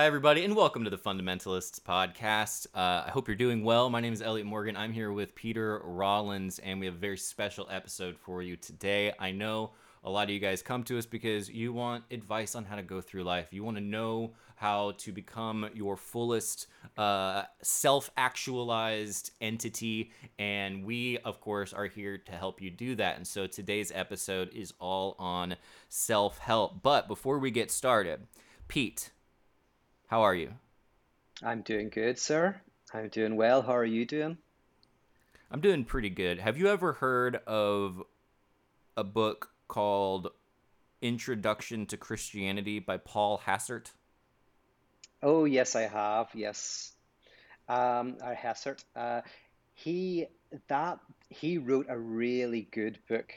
Hi, everybody, and welcome to the Fundamentalists podcast. Uh, I hope you're doing well. My name is Elliott Morgan. I'm here with Peter Rollins, and we have a very special episode for you today. I know a lot of you guys come to us because you want advice on how to go through life. You want to know how to become your fullest uh, self actualized entity. And we, of course, are here to help you do that. And so today's episode is all on self help. But before we get started, Pete, how are you? I'm doing good, sir. I'm doing well. How are you doing? I'm doing pretty good. Have you ever heard of a book called Introduction to Christianity by Paul Hessert? Oh, yes, I have. Yes. Um, uh, Hessert. Uh, he that he wrote a really good book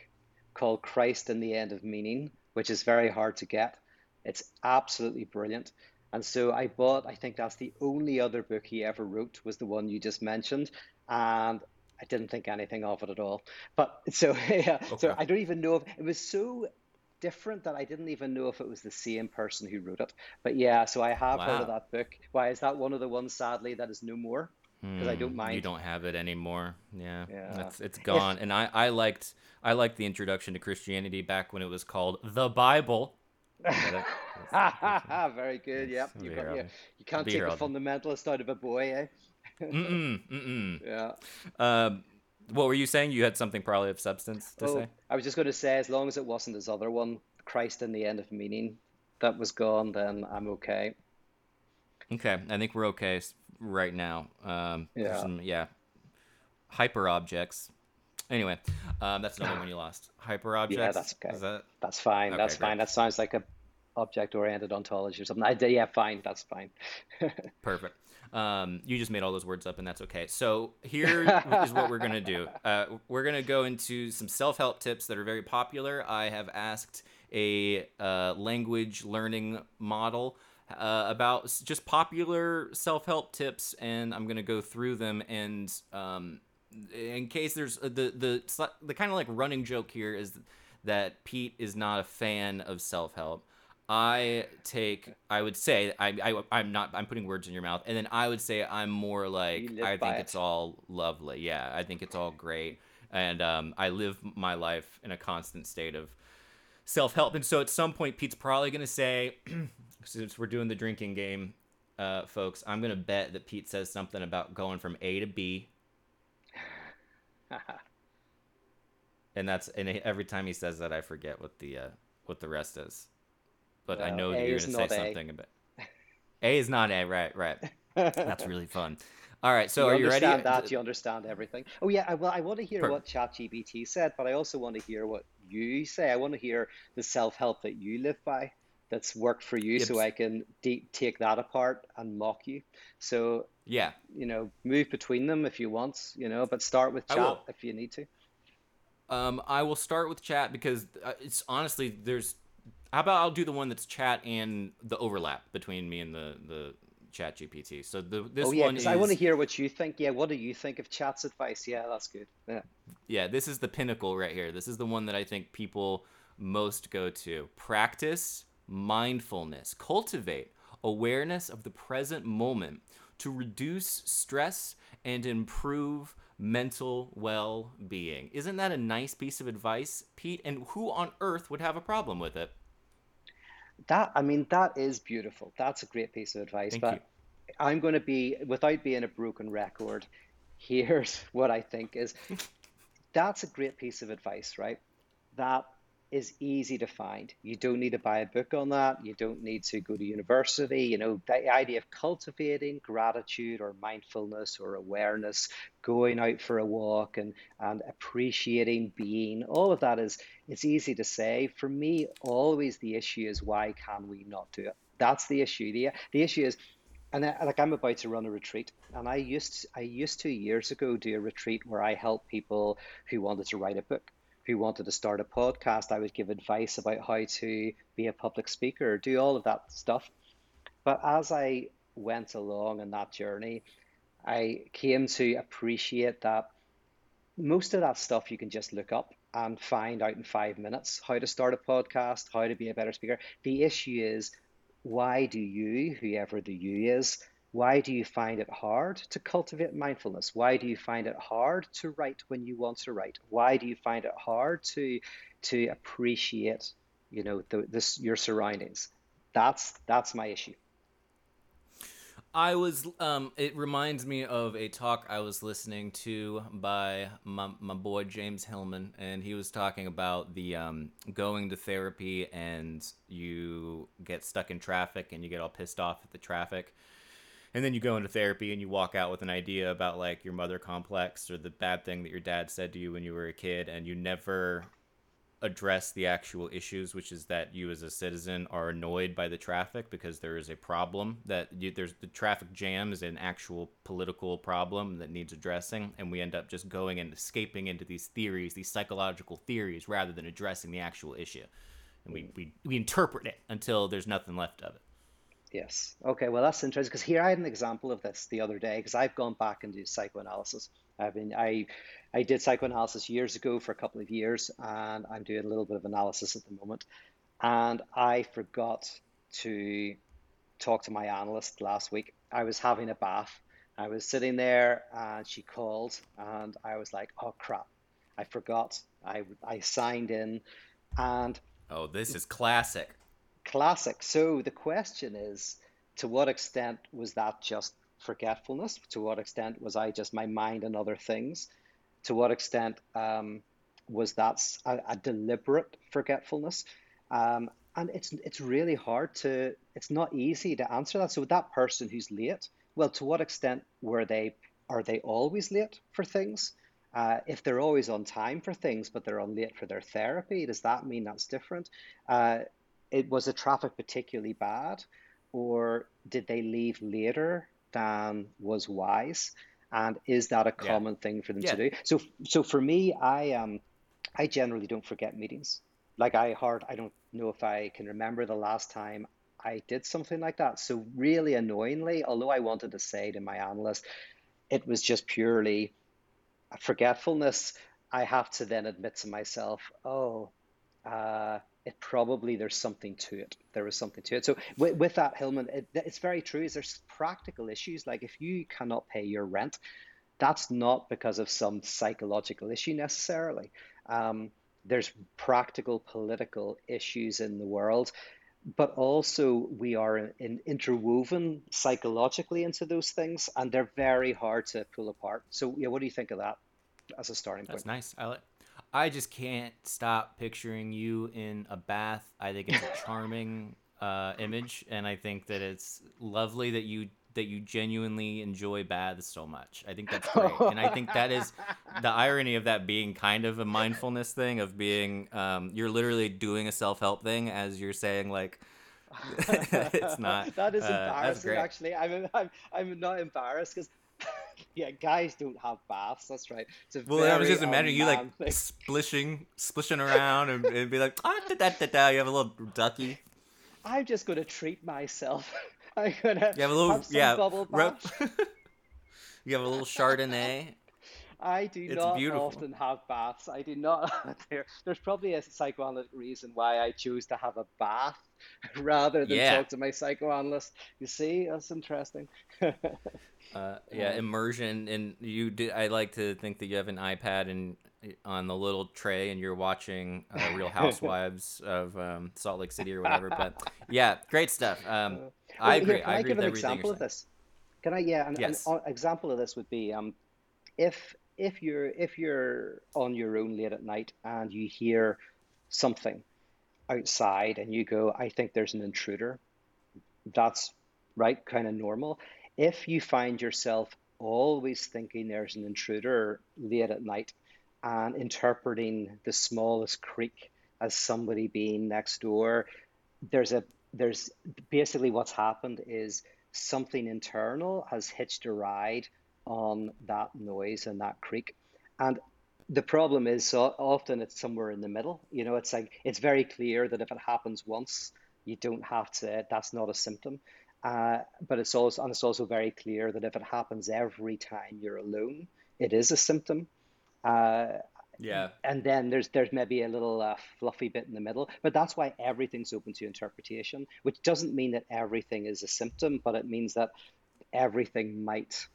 called Christ and the End of Meaning, which is very hard to get. It's absolutely brilliant. And so I bought, I think that's the only other book he ever wrote was the one you just mentioned. And I didn't think anything of it at all. But so, yeah, okay. so I don't even know if it was so different that I didn't even know if it was the same person who wrote it. But yeah, so I have wow. heard of that book. Why is that one of the ones, sadly, that is no more? Because I don't hmm, mind. You don't have it anymore. Yeah, yeah. It's, it's gone. If, and I, I liked I liked the introduction to Christianity back when it was called the Bible. Very good. Yep. You, got, you, you can't take a fundamentalist out of a boy, eh? mm-mm, mm-mm. Yeah. Um, what were you saying? You had something probably of substance to oh, say? I was just going to say, as long as it wasn't this other one, Christ and the End of Meaning, that was gone, then I'm okay. Okay. I think we're okay right now. Um, yeah. Some, yeah. Hyper objects. Anyway, um, that's another one you lost. Hyper objects. Yeah, that's okay. That... That's fine. Okay, that's great. fine. That sounds like a object-oriented ontology or something. I, yeah, fine. That's fine. Perfect. Um, you just made all those words up, and that's okay. So here is what we're gonna do. Uh, we're gonna go into some self-help tips that are very popular. I have asked a uh, language learning model uh, about just popular self-help tips, and I'm gonna go through them. And um, in case there's uh, the the the kind of like running joke here is that Pete is not a fan of self-help. I take, I would say, I, I, I'm not, I'm putting words in your mouth, and then I would say I'm more like, I think it. it's all lovely. Yeah, I think it's all great, and um, I live my life in a constant state of self help. And so at some point, Pete's probably gonna say, since we're doing the drinking game, uh, folks, I'm gonna bet that Pete says something about going from A to B. and that's and every time he says that, I forget what the uh, what the rest is but well, I know that you're going to say something about A is not A, right? Right. That's really fun. All right, so you are you ready? understand that? You understand everything. Oh yeah, well, I want to hear per- what ChatGPT said, but I also want to hear what you say. I want to hear the self-help that you live by, that's worked for you, yep. so I can de- take that apart and mock you. So yeah, you know, move between them if you want, you know, but start with chat if you need to. Um, I will start with chat because uh, it's honestly there's how about I'll do the one that's chat and the overlap between me and the the chat GPT. So the this oh, yeah, one is I want to hear what you think. Yeah, what do you think of chat's advice? Yeah, that's good. Yeah. Yeah, this is the pinnacle right here. This is the one that I think people most go to. Practice mindfulness. Cultivate awareness of the present moment to reduce stress and improve mental well being. Isn't that a nice piece of advice, Pete? And who on earth would have a problem with it? That I mean, that is beautiful. That's a great piece of advice. Thank but you. I'm going to be, without being a broken record, here's what I think is that's a great piece of advice, right? That is easy to find. You don't need to buy a book on that. You don't need to go to university. You know, the idea of cultivating gratitude or mindfulness or awareness, going out for a walk and, and appreciating being, all of that is it's easy to say. For me, always the issue is why can we not do it? That's the issue. The, the issue is and I, like I'm about to run a retreat, and I used I used to years ago do a retreat where I help people who wanted to write a book who wanted to start a podcast, I would give advice about how to be a public speaker, do all of that stuff. But as I went along in that journey, I came to appreciate that most of that stuff you can just look up and find out in five minutes how to start a podcast, how to be a better speaker. The issue is why do you, whoever the you is, why do you find it hard to cultivate mindfulness? Why do you find it hard to write when you want to write? Why do you find it hard to to appreciate, you know, the, this your surroundings? That's that's my issue. I was. Um, it reminds me of a talk I was listening to by my, my boy James Hillman, and he was talking about the um, going to therapy and you get stuck in traffic and you get all pissed off at the traffic, and then you go into therapy and you walk out with an idea about like your mother complex or the bad thing that your dad said to you when you were a kid, and you never address the actual issues, which is that you as a citizen are annoyed by the traffic because there is a problem that you, there's the traffic jam is an actual political problem that needs addressing, and we end up just going and escaping into these theories, these psychological theories, rather than addressing the actual issue, and we we, we interpret it until there's nothing left of it. Yes. Okay. Well, that's interesting because here I had an example of this the other day because I've gone back and do psychoanalysis. I mean, I I did psychoanalysis years ago for a couple of years, and I'm doing a little bit of analysis at the moment. And I forgot to talk to my analyst last week. I was having a bath. I was sitting there, and she called, and I was like, "Oh crap! I forgot. I I signed in, and." Oh, this is classic classic. So the question is, to what extent was that just forgetfulness? To what extent was I just my mind on other things? To what extent um, was that a, a, deliberate forgetfulness? Um, and it's it's really hard to it's not easy to answer that. So that person who's late, well, to what extent were they are they always late for things? Uh, if they're always on time for things, but they're on late for their therapy, does that mean that's different? Uh, it was the traffic particularly bad, or did they leave later than was wise? And is that a common yeah. thing for them yeah. to do? So, so for me, I um, I generally don't forget meetings. Like I hard, I don't know if I can remember the last time I did something like that. So really annoyingly, although I wanted to say to my analyst, it was just purely forgetfulness. I have to then admit to myself, oh, uh, it probably there's something to it. There is something to it. So with, with that, Hillman, it, it's very true. Is there's practical issues like if you cannot pay your rent, that's not because of some psychological issue necessarily. Um, there's practical political issues in the world, but also we are in, in interwoven psychologically into those things, and they're very hard to pull apart. So, yeah, what do you think of that as a starting That's point? That's nice. I like I just can't stop picturing you in a bath. I think it's a charming uh, image, and I think that it's lovely that you that you genuinely enjoy baths so much. I think that's great, and I think that is the irony of that being kind of a mindfulness thing of being um, you're literally doing a self help thing as you're saying like. it's not. that is uh, embarrassing. Actually, I'm, I'm I'm not embarrassed because yeah, guys don't have baths. That's right. well, I was just imagining you like thing. splishing, splishing around, and, and be like, ah, da, da, da, da. You have a little ducky. I'm just gonna treat myself. I'm gonna you have a little have yeah bubble bath. you have a little Chardonnay. I do it's not beautiful. often have baths. I do not. There, there's probably a psychoanalytic reason why I choose to have a bath rather than yeah. talk to my psychoanalyst. You see, that's interesting. Uh, yeah, immersion, and you do. I like to think that you have an iPad and on the little tray, and you're watching uh, Real Housewives of um, Salt Lake City or whatever. But yeah, great stuff. Um, well, I agree. Here, can I, I give an example of this? Can I? Yeah, an, yes. an example of this would be um, if if you're if you're on your own late at night and you hear something outside and you go, I think there's an intruder. That's right, kind of normal if you find yourself always thinking there's an intruder late at night and interpreting the smallest creak as somebody being next door, there's a there's basically what's happened is something internal has hitched a ride on that noise and that creak. And the problem is so often it's somewhere in the middle. You know, it's like it's very clear that if it happens once, you don't have to. That's not a symptom. Uh, but it's also and it's also very clear that if it happens every time you're alone, it is a symptom. Uh, Yeah. And then there's there's maybe a little uh, fluffy bit in the middle, but that's why everything's open to interpretation, which doesn't mean that everything is a symptom, but it means that everything might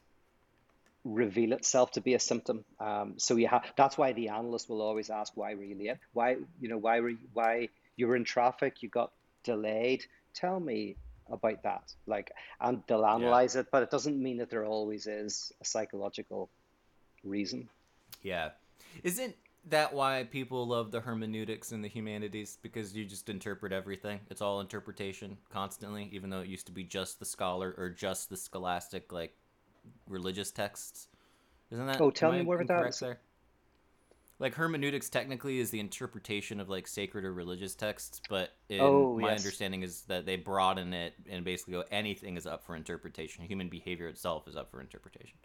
reveal itself to be a symptom. Um, so you have that's why the analyst will always ask, "Why were you late? Why you know why were you, why you were in traffic? You got delayed. Tell me about that." Like, and they'll analyze yeah. it, but it doesn't mean that there always is a psychological reason. Yeah, isn't that why people love the hermeneutics and the humanities because you just interpret everything it's all interpretation constantly even though it used to be just the scholar or just the scholastic like religious texts. Isn't that? Oh, tell me more about that. There? Like hermeneutics technically is the interpretation of like sacred or religious texts, but in, oh, my yes. understanding is that they broaden it and basically go anything is up for interpretation. Human behavior itself is up for interpretation.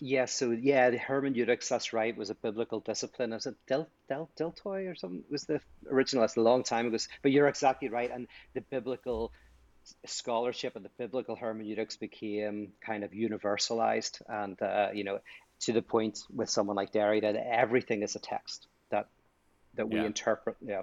Yes, so yeah, the hermeneutics, that's right, was a biblical discipline. Was it Del, Del, Deltoy or something? Was the original? That's a long time ago. But you're exactly right. And the biblical scholarship and the biblical hermeneutics became kind of universalized and uh, you know to the point with someone like Derrida that everything is a text that that we yeah. interpret yeah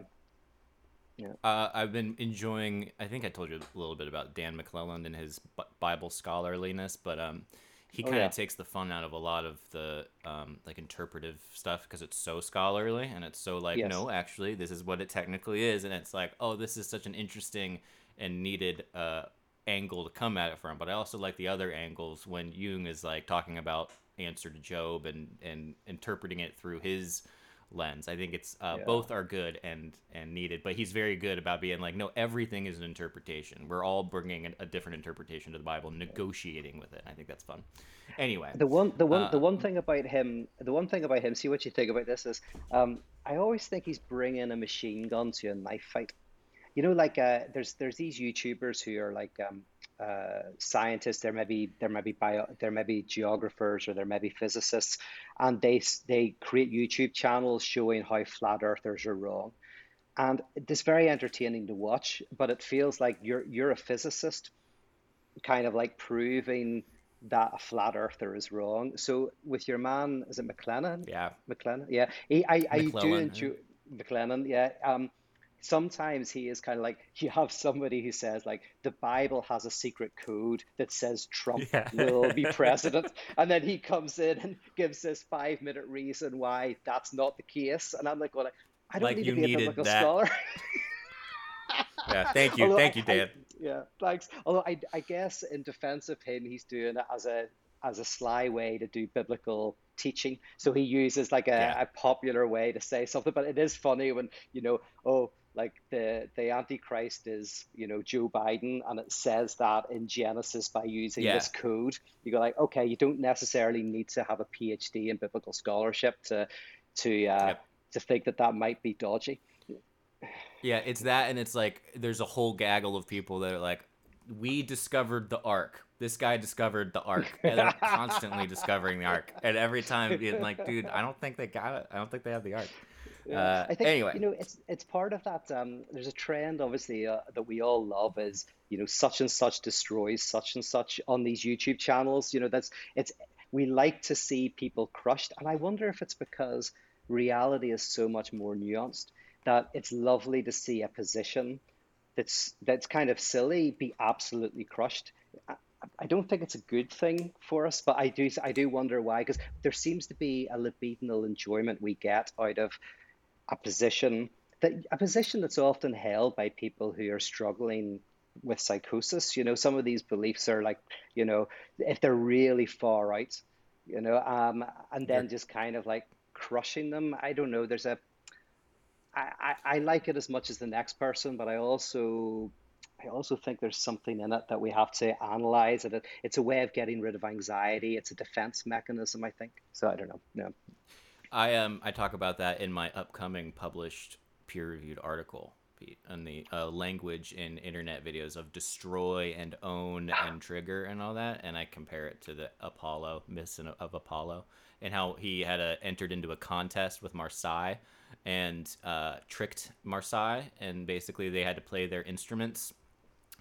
yeah. Uh, I've been enjoying. I think I told you a little bit about Dan McClellan and his Bible scholarliness, but um, he kind of oh, yeah. takes the fun out of a lot of the um, like interpretive stuff because it's so scholarly and it's so like, yes. no, actually, this is what it technically is, and it's like, oh, this is such an interesting and needed uh, angle to come at it from. But I also like the other angles when Jung is like talking about answer to Job and and interpreting it through his lens. I think it's uh, yeah. both are good and and needed. But he's very good about being like, no, everything is an interpretation. We're all bringing a, a different interpretation to the Bible, negotiating with it. I think that's fun. Anyway, the one the one uh, the one thing about him, the one thing about him. See what you think about this is, um, I always think he's bringing a machine gun to a knife fight you know, like uh, there's there's these YouTubers who are like um, uh, scientists. There may be there may be bio, there may be geographers or there may be physicists, and they they create YouTube channels showing how flat earthers are wrong, and it's very entertaining to watch. But it feels like you're you're a physicist, kind of like proving that a flat earther is wrong. So with your man, is it McLennan? Yeah, McLennan. Yeah, he, I I do enjoy yeah. McLennan. Yeah. Um, sometimes he is kind of like you have somebody who says like the bible has a secret code that says trump yeah. will be president and then he comes in and gives this five minute reason why that's not the case and i'm like well i don't like need to be a biblical that. scholar yeah thank you Although thank I, you dan I, yeah thanks although I, I guess in defense of him he's doing it as a as a sly way to do biblical teaching. So he uses like a, yeah. a, popular way to say something, but it is funny when you know, oh, like the the antichrist is you know joe biden and it says that in genesis by using yeah. this code. You go like okay you don't necessarily need to have a phd in biblical scholarship to to uh, yep. to think that that might be dodgy. Yeah it's that and it's like there's a whole gaggle of people that are like we discovered the ark. This guy discovered the ark and they're constantly discovering the ark. And every time being like dude i don't think they got it. I don't think they have the ark uh, I think anyway. you know it's it's part of that. Um, there's a trend, obviously, uh, that we all love is you know such and such destroys such and such on these YouTube channels. You know that's it's we like to see people crushed, and I wonder if it's because reality is so much more nuanced that it's lovely to see a position that's that's kind of silly be absolutely crushed. I, I don't think it's a good thing for us, but I do I do wonder why because there seems to be a libidinal enjoyment we get out of a position that a position that's often held by people who are struggling with psychosis. You know, some of these beliefs are like, you know, if they're really far out, you know, um, and then just kind of like crushing them. I don't know. There's a, I, I, I like it as much as the next person, but I also I also think there's something in it that we have to analyze. It it's a way of getting rid of anxiety. It's a defense mechanism, I think. So I don't know. No. I um I talk about that in my upcoming published peer-reviewed article Pete, on the uh, language in internet videos of destroy and own and trigger and all that, and I compare it to the Apollo myths of Apollo and how he had a, entered into a contest with Marsyas and uh, tricked Marsyas, and basically they had to play their instruments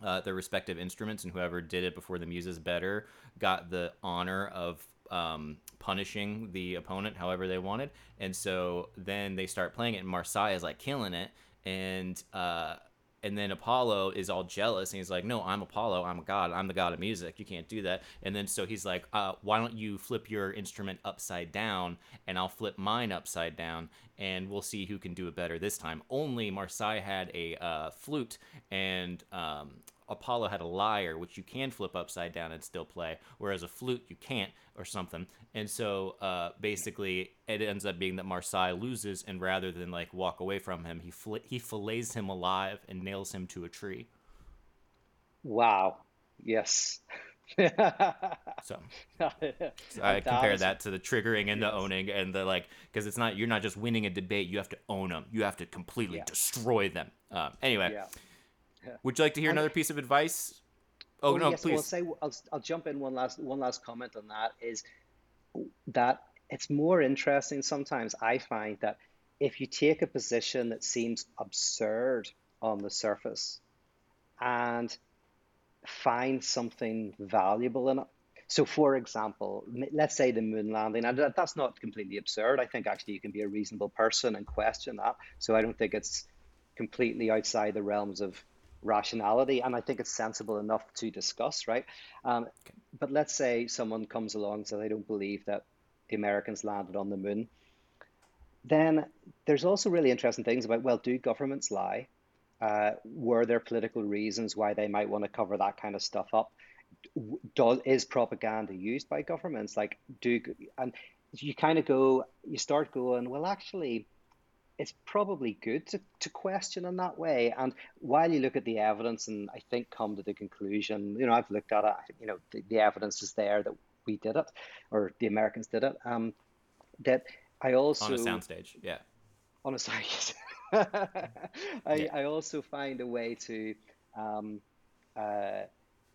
uh, their respective instruments, and whoever did it before the muses better got the honor of um, punishing the opponent however they wanted. And so then they start playing it, and Marsyas is like killing it. And uh, and then Apollo is all jealous and he's like, "No, I'm Apollo. I'm a god. I'm the god of music. You can't do that." And then so he's like, uh, "Why don't you flip your instrument upside down and I'll flip mine upside down and we'll see who can do it better this time." Only Marseille had a uh, flute and um, Apollo had a lyre, which you can flip upside down and still play, whereas a flute you can't, or something. And so uh, basically, it ends up being that Marsyas loses, and rather than like walk away from him, he fil- he fillets him alive and nails him to a tree. Wow. Yes. so, so I compare that to the triggering and the owning and the like, because it's not you're not just winning a debate; you have to own them. You have to completely yeah. destroy them. Um, anyway. Yeah. Would you like to hear another piece of advice? Oh, oh no, yes, please. Well, I'll say I'll, I'll jump in one last one last comment on that is that it's more interesting sometimes I find that if you take a position that seems absurd on the surface and find something valuable in it. So, for example, let's say the moon landing, and that's not completely absurd. I think actually you can be a reasonable person and question that. So, I don't think it's completely outside the realms of rationality, and I think it's sensible enough to discuss, right? Um, okay. But let's say someone comes along and says, I don't believe that the Americans landed on the moon. Then there's also really interesting things about, well, do governments lie? Uh, were there political reasons why they might want to cover that kind of stuff up? Does, is propaganda used by governments? Like, do and you kind of go, you start going, well, actually, it's probably good to, to question in that way. And while you look at the evidence and I think come to the conclusion, you know, I've looked at it, you know, the, the evidence is there that we did it or the Americans did it. Um, that I also on a soundstage, yeah. On a stage, I, yeah. I also find a way to um, uh,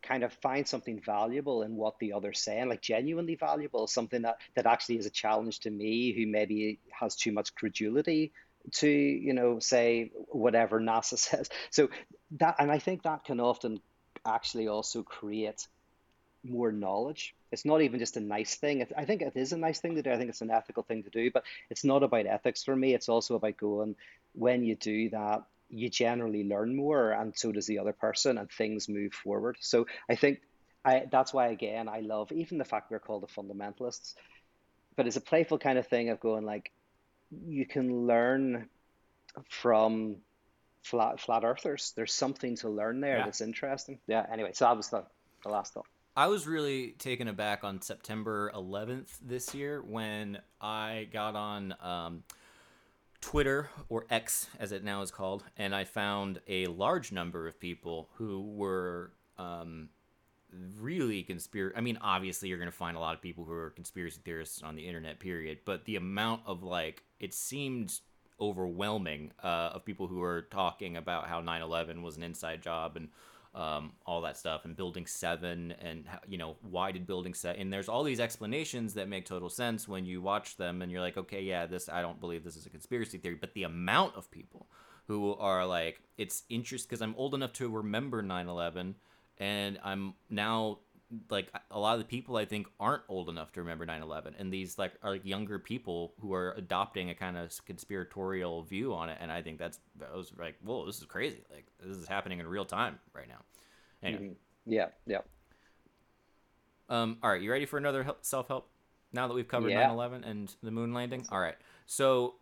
kind of find something valuable in what the other's saying, like genuinely valuable, something that, that actually is a challenge to me who maybe has too much credulity to you know say whatever NASA says. So that and I think that can often actually also create more knowledge. It's not even just a nice thing. I think it is a nice thing to do. I think it's an ethical thing to do, but it's not about ethics for me. It's also about going when you do that, you generally learn more, and so does the other person, and things move forward. So I think I, that's why again I love even the fact we're called the fundamentalists, but it's a playful kind of thing of going like you can learn from flat flat earthers. There's something to learn there yeah. that's interesting. Yeah. Anyway, so that was the, the last thought. I was really taken aback on September 11th this year when I got on um, Twitter or X as it now is called, and I found a large number of people who were um, really conspiracy. I mean, obviously, you're going to find a lot of people who are conspiracy theorists on the internet, period. But the amount of like, it seemed overwhelming uh, of people who were talking about how 9/11 was an inside job and um, all that stuff, and Building Seven, and how, you know why did Building Seven? And there's all these explanations that make total sense when you watch them, and you're like, okay, yeah, this I don't believe this is a conspiracy theory. But the amount of people who are like, it's interesting because I'm old enough to remember 9/11 and I'm now like a lot of the people I think aren't old enough to remember 9/11 and these like are like younger people who are adopting a kind of conspiratorial view on it and I think that's I was like whoa this is crazy like this is happening in real time right now. Anyway. Mm-hmm. yeah yeah. Um all right you ready for another self-help? Now that we've covered yeah. 9/11 and the moon landing? All right. So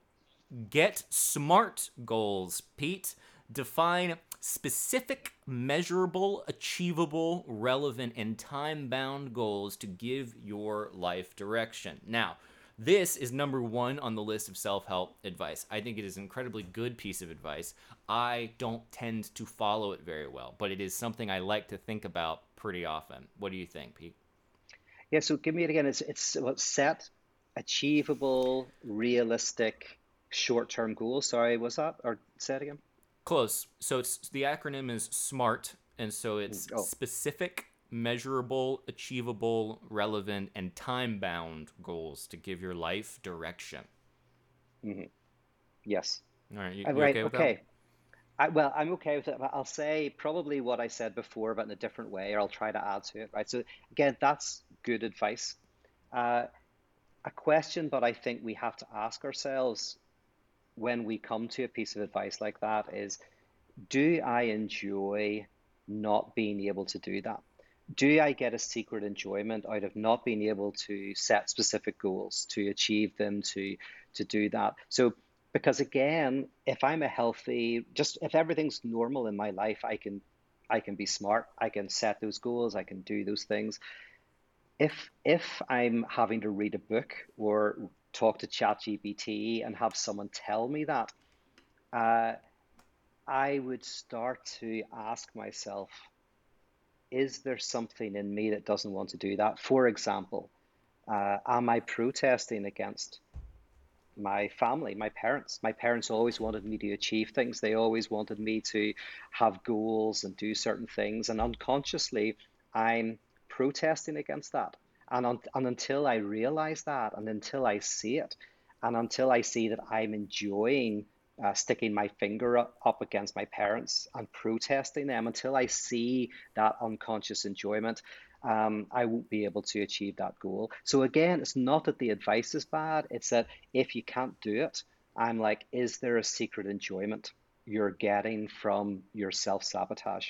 get smart goals Pete. Define specific, measurable, achievable, relevant, and time bound goals to give your life direction. Now, this is number one on the list of self help advice. I think it is an incredibly good piece of advice. I don't tend to follow it very well, but it is something I like to think about pretty often. What do you think, Pete? Yeah, so give me it again. It's, it's what set, achievable, realistic, short term goals. Sorry, was that? Or say it again? Close. So it's the acronym is SMART, and so it's oh. specific, measurable, achievable, relevant, and time bound goals to give your life direction. Mm-hmm. Yes. All right. You, uh, right. Okay. okay. I, well, I'm okay with it. But I'll say probably what I said before, but in a different way, or I'll try to add to it. Right. So again, that's good advice. Uh, a question but I think we have to ask ourselves when we come to a piece of advice like that is do I enjoy not being able to do that? Do I get a secret enjoyment out of not being able to set specific goals, to achieve them, to to do that? So because again, if I'm a healthy, just if everything's normal in my life, I can I can be smart, I can set those goals, I can do those things. If if I'm having to read a book or talk to ChatGPT and have someone tell me that, uh, I would start to ask myself, is there something in me that doesn't want to do that? For example, uh, am I protesting against my family, my parents? My parents always wanted me to achieve things. They always wanted me to have goals and do certain things. And unconsciously, I'm protesting against that. And, un- and until I realize that, and until I see it, and until I see that I'm enjoying uh, sticking my finger up, up against my parents and protesting them until I see that unconscious enjoyment. Um, I won't be able to achieve that goal. So again, it's not that the advice is bad. It's that if you can't do it, I'm like, is there a secret enjoyment you're getting from your self sabotage?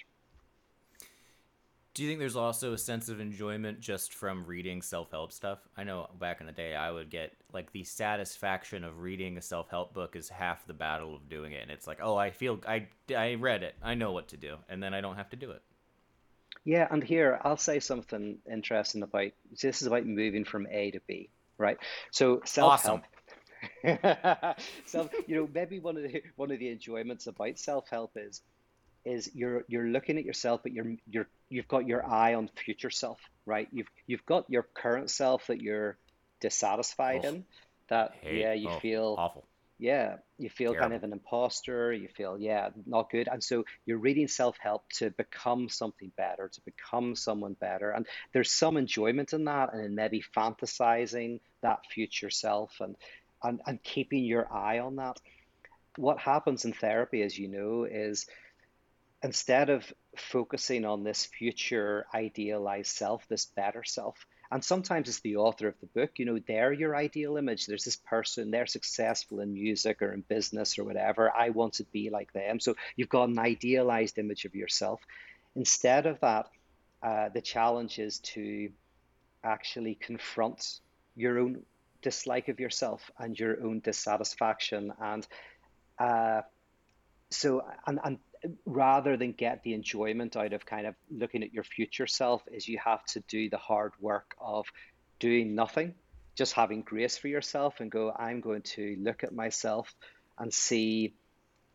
Do you think there's also a sense of enjoyment just from reading self help stuff? I know back in the day, I would get like the satisfaction of reading a self help book is half the battle of doing it. And it's like, oh, I feel I, I read it, I know what to do, and then I don't have to do it. Yeah, and here I'll say something interesting about this is about moving from A to B, right? So self help. Awesome. so you know maybe one of the one of the enjoyments about self help is is you're you're looking at yourself, but you're you're you've got your eye on future self, right? You've you've got your current self that you're dissatisfied oh, in. That yeah, you oh, feel awful. Yeah, you feel Terrible. kind of an imposter. You feel yeah, not good, and so you're reading self help to become something better, to become someone better, and there's some enjoyment in that, and in maybe fantasizing that future self, and and and keeping your eye on that. What happens in therapy, as you know, is instead of focusing on this future idealized self, this better self, and sometimes it's the author of the book, you know, they're your ideal image. There's this person, they're successful in music or in business or whatever. I want to be like them. So you've got an idealized image of yourself. Instead of that, uh, the challenge is to actually confront your own dislike of yourself and your own dissatisfaction and uh, so and, and rather than get the enjoyment out of kind of looking at your future self is you have to do the hard work of doing nothing just having grace for yourself and go i'm going to look at myself and see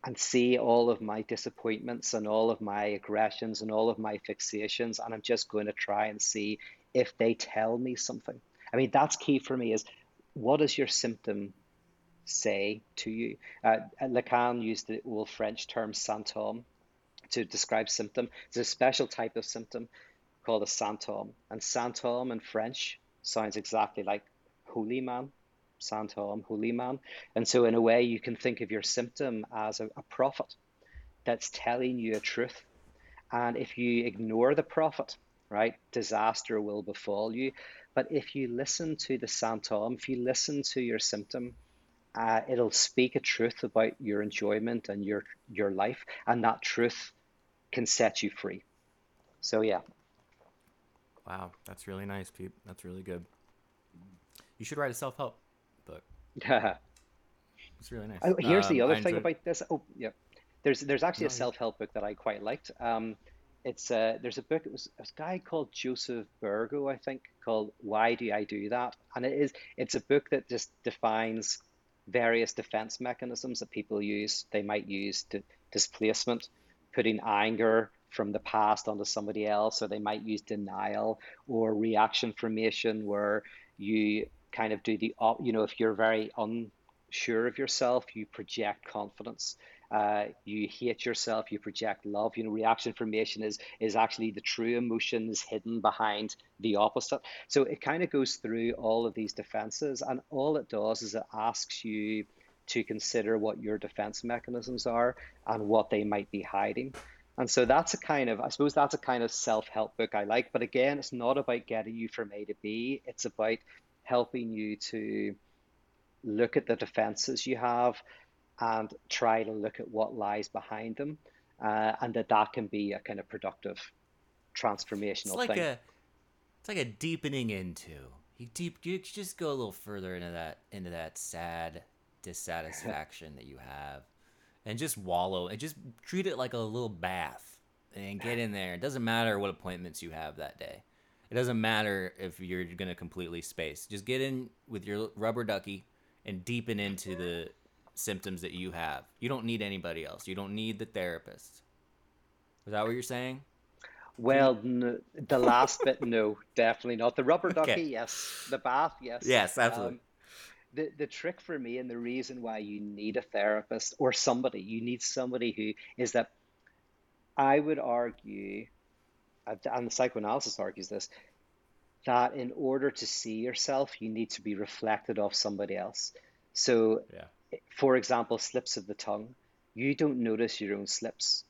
and see all of my disappointments and all of my aggressions and all of my fixations and i'm just going to try and see if they tell me something. I mean that's key for me is what is your symptom say to you. Uh, Lacan used the old French term sinthome to describe symptom. It's a special type of symptom called a sinthome. And sinthome in French sounds exactly like holy man, sinthome, holy man. And so, in a way, you can think of your symptom as a, a prophet that's telling you a truth. And if you ignore the prophet, right, disaster will befall you. But if you listen to the sinthome, if you listen to your symptom, uh, it'll speak a truth about your enjoyment and your your life, and that truth can set you free. So yeah. Wow, that's really nice, Pete. That's really good. You should write a self help book. Yeah. it's really nice. Oh, here's um, the other thing about this. Oh, yeah. There's there's actually no, a self help book that I quite liked. Um, it's uh, there's a book. It was a guy called Joseph Burgo, I think, called "Why Do I Do That?" And it is it's a book that just defines various defense mechanisms that people use. They might use displacement, putting anger from the past onto somebody else, or they might use denial or reaction formation, where you kind of do the, you know, if you're very unsure of yourself, you project confidence uh, you hate yourself, you project love. You know, reaction formation is is actually the true emotions hidden behind the opposite. So it kind of goes through all of these defenses, and all it does is it asks you to consider what your defense mechanisms are and what they might be hiding. And so that's a kind of, I suppose that's a kind of self help book I like. But again, it's not about getting you from A to B. It's about helping you to look at the defenses you have and try to look at what lies behind them, uh, and that that can be a kind of productive transformational it's like thing. a it's like a deepening into. You deep you just go a little further into that into that sad dissatisfaction that you have and just wallow and just treat it like a little bath and get in there. It doesn't matter what appointments you have that day. It doesn't matter if you're gonna completely space. Just get in with your rubber ducky and deepen into the symptoms that you have you don't need anybody else you don't need the therapist is that what you're saying Well, n the last bit, no, definitely not. The rubber ducky, okay yes. The bath, yes. yes absolutely Um, the the trick for me and the reason why you need a therapist or somebody, you need somebody who is that I would argue, and the psychoanalysis argues this, that in order to see yourself, you need to be reflected off somebody else. So, yeah for example, slips of the tongue, you don't notice your own slips.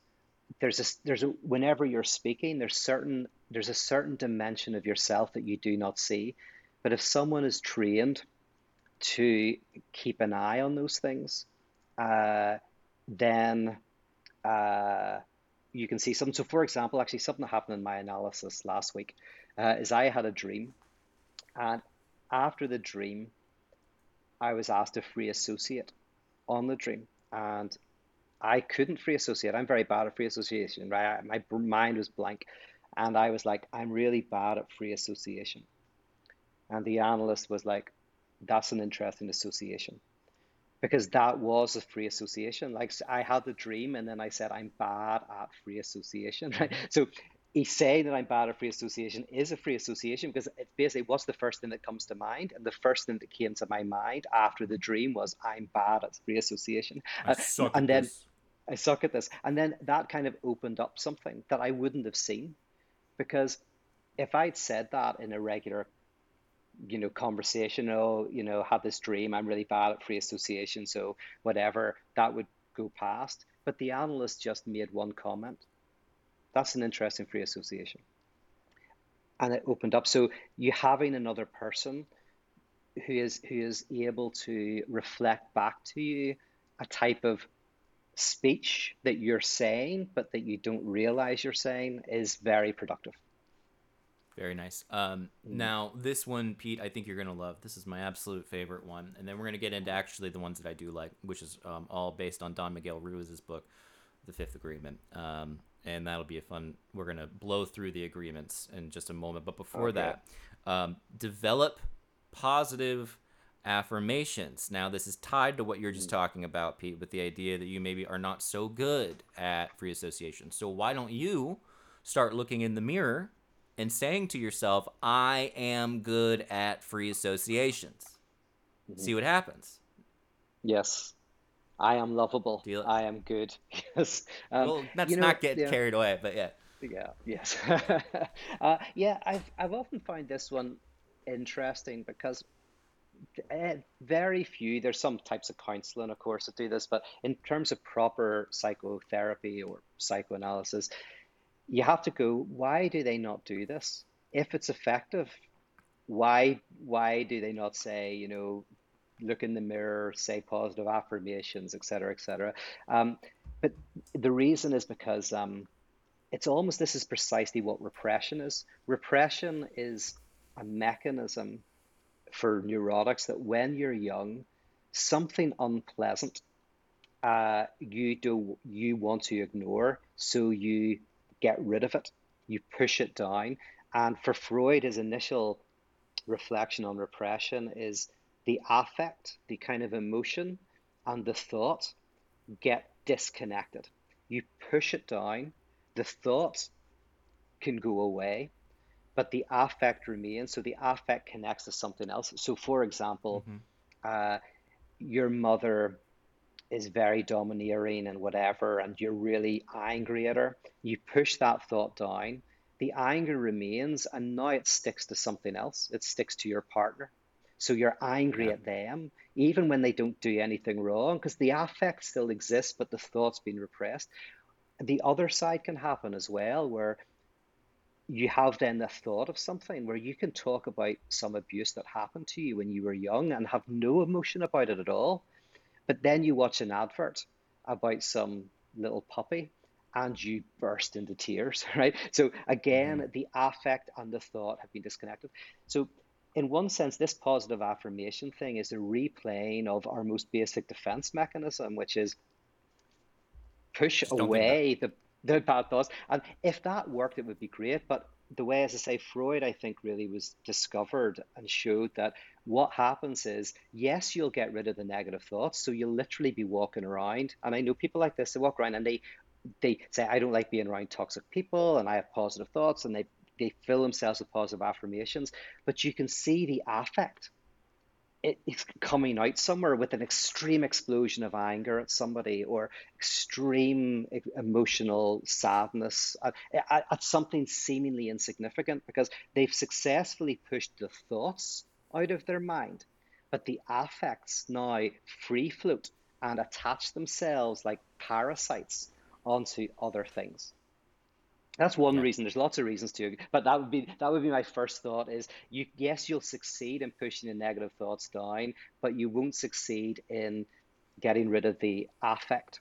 There's a there's a whenever you're speaking there's certain there's a certain dimension of yourself that you do not see. But if someone is trained to keep an eye on those things uh, then uh, you can see something so for example actually something that happened in my analysis last week uh, is i had a dream. And after the dream i was asked to free associate on the dream and I couldn't free associate. I'm very bad at free association, right? My mind was blank. And I was like, I'm really bad at free association. And the analyst was like, that's an interesting association. Because that was a free association. Like I had the dream and then I said, I'm bad at free association, right? So he's saying that I'm bad at free association is a free association because it's basically what's the first thing that comes to mind? And the first thing that came to my mind after the dream was I'm bad at free association. I uh, suck and at then this. I suck at this. And then that kind of opened up something that I wouldn't have seen because if I'd said that in a regular, you know, conversation, oh, you know, had this dream, I'm really bad at free association, so whatever, that would go past. But the analyst just made one comment. That's an interesting free association. And it opened up. So you having another person who is who is able to reflect back to you a type of speech that you're saying, but that you don't realize you're saying, is very productive. Very nice. Um, now, this one, Pete, I think you're going to love. This is my absolute favorite one. And then we're going to get into actually the ones that I do like, which is um, all based on Don Miguel Ruiz's book, The Fifth Agreement. Um, and that'll be a fun, we're going to blow through the agreements in just a moment. But before Okay. that, um, develop positive affirmations. Now, this is tied to what you're just talking about, Pete, with the idea that you maybe are not so good at free association. So, why don't you start looking in the mirror and saying to yourself, I am good at free associations? See what happens. Yes, I am lovable. Deal- I am good. Yes. Um, well, let's you know, not get yeah. carried away, but yeah. Yeah, yes. uh, yeah, I've I've often found this one interesting because uh, very few, there's some types of counseling, of course, that do this, but in terms of proper psychotherapy or psychoanalysis, you have to go, why do they not do this? If it's effective, why why do they not say, you know, look in the mirror, say positive affirmations, et cetera, et cetera? Um, but the reason is because um, it's almost this is precisely what repression is. Repression is a mechanism for neurotics that when you're young, something unpleasant uh, you do you want to ignore, so you get rid of it, you push it down. And for Freud, his initial reflection on repression is the affect, the kind of emotion, and the thought get disconnected. You push it down, the thought can go away, but the affect remains. So the affect connects to something else. So, for example, Mhm. uh, your mother is very domineering and whatever, and you're really angry at her. You push that thought down, the anger remains, and now it sticks to something else. It sticks to your partner. So you're angry Yeah. at them, even when they don't do anything wrong, because the affect still exists, but the thought's been repressed. The other side can happen as well, where you have then the thought of something where you can talk about some abuse that happened to you when you were young and have no emotion about it at all. But then you watch an advert about some little puppy and you burst into tears, right? So again, mm-hmm. the affect and the thought have been disconnected. So in one sense, this positive affirmation thing is a replaying of our most basic defense mechanism, which is push Just away the, the bad thoughts. And if that worked, it would be great. But the way, as I say, Freud, I think, really was discovered and showed that what happens is, yes, you'll get rid of the negative thoughts. So you'll literally be walking around. And I know people like this, they walk around and they, they say, I don't like being around toxic people and I have positive thoughts and they, they fill themselves with positive affirmations. But you can see the affect it, it's coming out somewhere with an extreme explosion of anger at somebody or extreme emotional sadness uh, at, at, at, something seemingly insignificant because they've successfully pushed the thoughts out of their mind, but the affects now free float and attach themselves like parasites onto other things. That's one yeah. reason. There's lots of reasons to, but that would be that would be my first thought. Is you yes, you'll succeed in pushing the negative thoughts down, but you won't succeed in getting rid of the affect.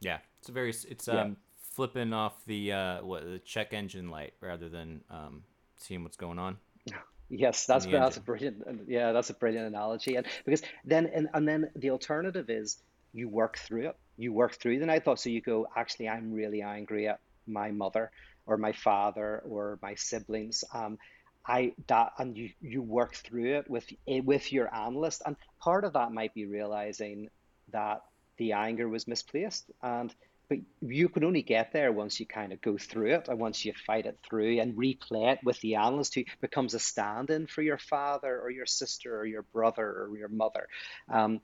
Yeah, it's a very it's um flipping off the uh what the check engine light rather than um seeing what's going on. Yes, that's that's a brilliant yeah that's a brilliant analogy and because then and, and then the alternative is you work through it you work through the night thought so you go actually I'm really angry at my mother or my father or my siblings. Um, I that and you you work through it with eh, with your analyst, and part of that might be realizing that the anger was misplaced, and but you can only get there once you kind of go through it and once you fight it through and replay it with the analyst who becomes a stand-in for your father or your sister or your brother or your mother. Um,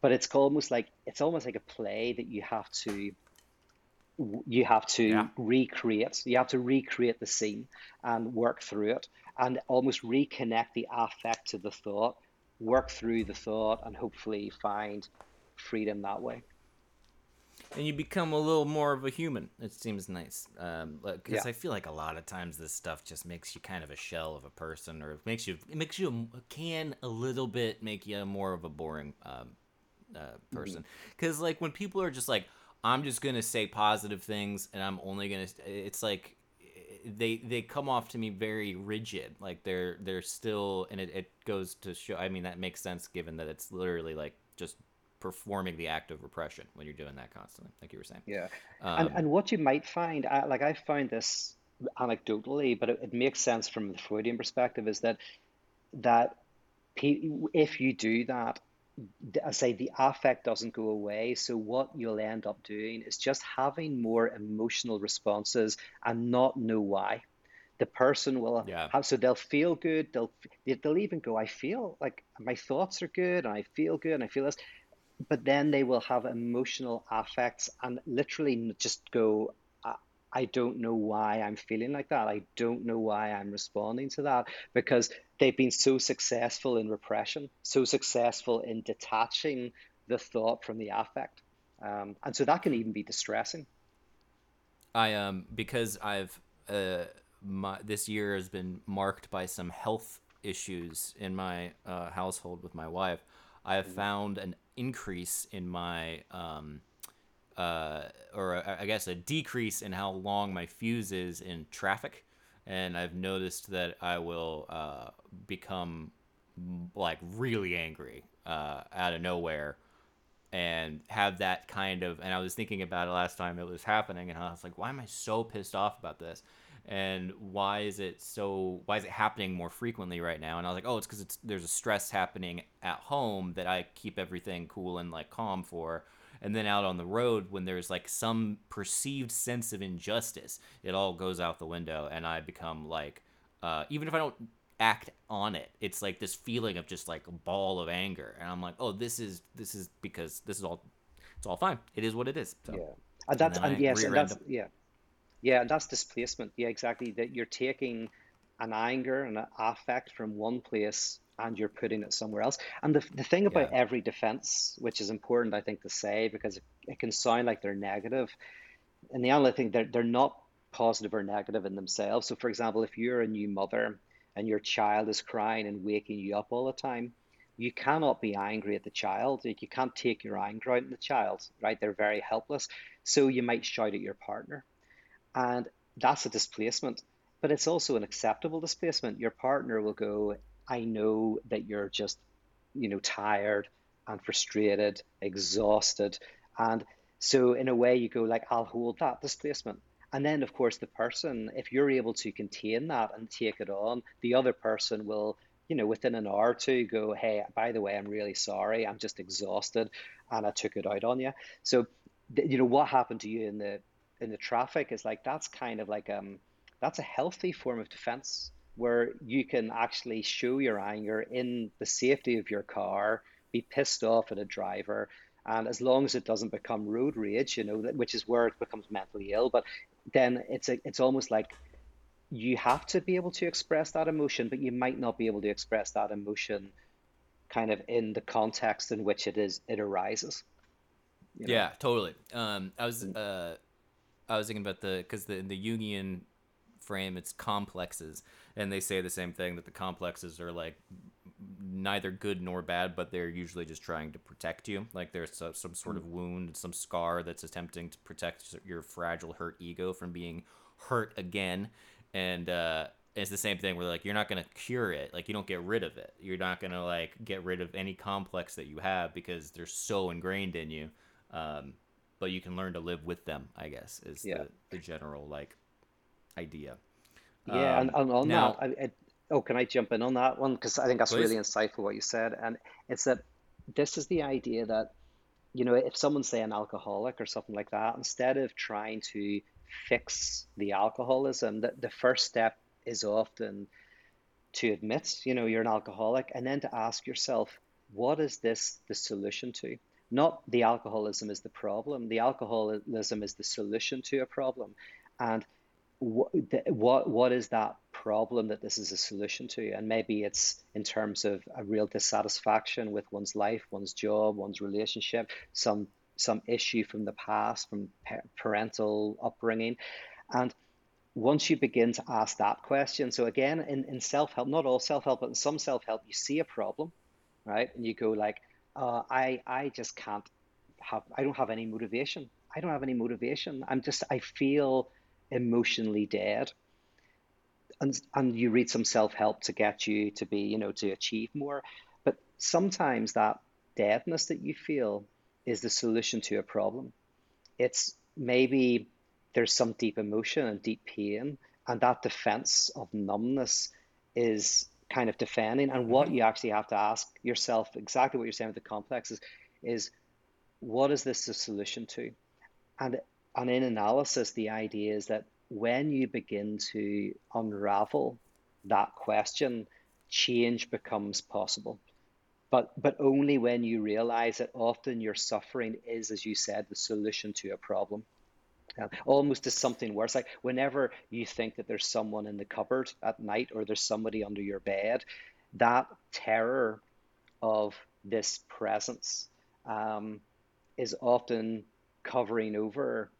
but it's almost like it's almost like a play that you have to you have to yeah. recreate you have to recreate the scene and work through it and almost reconnect the affect to the thought work through the thought and hopefully find freedom that way and you become a little more of a human it seems nice because um, yeah. i feel like a lot of times this stuff just makes you kind of a shell of a person or it makes you it makes you can a little bit make you more of a boring um, uh, person because mm-hmm. like when people are just like I'm just gonna say positive things, and I'm only gonna. It's like they they come off to me very rigid. Like they're they're still, and it, it goes to show. I mean, that makes sense given that it's literally like just performing the act of repression when you're doing that constantly, like you were saying. Yeah, um, and and what you might find, like I found this anecdotally, but it, it makes sense from the Freudian perspective, is that that if you do that I say the affect doesn't go away. So what you'll end up doing is just having more emotional responses and not know why. The person will yeah. have so they'll feel good. They'll they'll even go. I feel like my thoughts are good, and I feel good, and I feel this. But then they will have emotional affects and literally just go. I don't know why I'm feeling like that. I don't know why I'm responding to that because they've been so successful in repression, so successful in detaching the thought from the affect. Um, and so that can even be distressing. I um because I've uh my this year has been marked by some health issues in my uh, household with my wife. I have mm-hmm. found an increase in my um uh, or a, I guess a decrease in how long my fuse is in traffic, and I've noticed that I will uh, become like really angry uh, out of nowhere and have that kind of and I was thinking about it last time it was happening and I was like why am I so pissed off about this? And why is it so why is it happening more frequently right now? And I was like oh it's cuz it's there's a stress happening at home that I keep everything cool and like calm for and then out on the road when there's like some perceived sense of injustice it all goes out the window and i become like uh, even if i don't act on it it's like this feeling of just like a ball of anger and i'm like oh this is this is because this is all it's all fine. It is what it is so, yeah. And that's and, and yes and that's yeah. Yeah and that's displacement. Yeah exactly that you're taking an anger and an affect from one place and you're putting it somewhere else. And the, the thing about yeah. every defense, which is important, I think, to say, because it, can sound like they're negative. negative, and the only thing they're, they're not positive or negative in themselves. So, for example, if you're a new mother and your child is crying and waking you up all the time, you cannot be angry at the child. You can't take your anger out on the child, right? They're very helpless. So you might shout at your partner. And that's a displacement, but it's also an acceptable displacement. Your partner will go, I know that you're just, you know, tired and frustrated, exhausted. And so in a way you go like, I'll hold that displacement. And then, of course, the person, if you're able to contain that and take it on, the other person will you know, within an hour or two go, hey, by the way, I'm really sorry. I'm just exhausted and I took it out on you. So, you know, what happened to you in the in the traffic is like that's kind of like um that's a healthy form of defense where you can actually show your anger in the safety of your car, be pissed off at a driver, and as long as it doesn't become road rage, you know, which is where it becomes mentally ill, but then it's a, it's almost like you have to be able to express that emotion, but you might not be able to express that emotion kind of in the context in which it is it arises. You know? Yeah, totally. Um, I was uh, I was thinking about the because the the Jungian frame it's complexes, and they say the same thing that the complexes are like neither good nor bad, but they're usually just trying to protect you. Like there's some, some sort of wound, some scar that's attempting to protect your fragile, hurt ego from being hurt again. And uh, it's the same thing where like you're not gonna cure it. Like you don't get rid of it. You're not gonna like get rid of any complex that you have because they're so ingrained in you. Um, but you can learn to live with them i guess is yeah. the, the general like idea yeah um, and, and, on now, that I, I, oh can i jump in on that one because i think that's please. really insightful what you said and it's that this is the idea that you know if someone's say an alcoholic or something like that instead of trying to fix the alcoholism, the, the first step is often to admit, you know, you're an alcoholic and then to ask yourself, what is this the solution to? Not the alcoholism is the problem. The alcoholism is the solution to a problem. And what, what, what is that problem that this is a solution to? And maybe it's in terms of a real dissatisfaction with one's life, one's job, one's relationship, some some issue from the past, from parental upbringing. And once you begin to ask that question, so again, in, in self help, not all self help, but in some self help, you see a problem, right? And you go, like, uh, I, I just can't have, I don't have any motivation. I don't have any motivation. I'm just, I feel emotionally dead. And, and you read some self help to get you to be, you know, to achieve more. But sometimes that deadness that you feel is the solution to a problem. It's maybe there's some deep emotion and deep pain, and that defense of numbness is kind of defending. And what mm-hmm. you actually have to ask yourself, exactly what you're saying with the complexes, is what is this the solution to? And and in analysis, the idea is that when you begin to unravel that question, change becomes possible. But but only when you realize that often your suffering is as you said the solution to a problem. Uh, almost as something worse like whenever you think that there's someone in the cupboard at night or there's somebody under your bed that terror of this presence um, is often covering over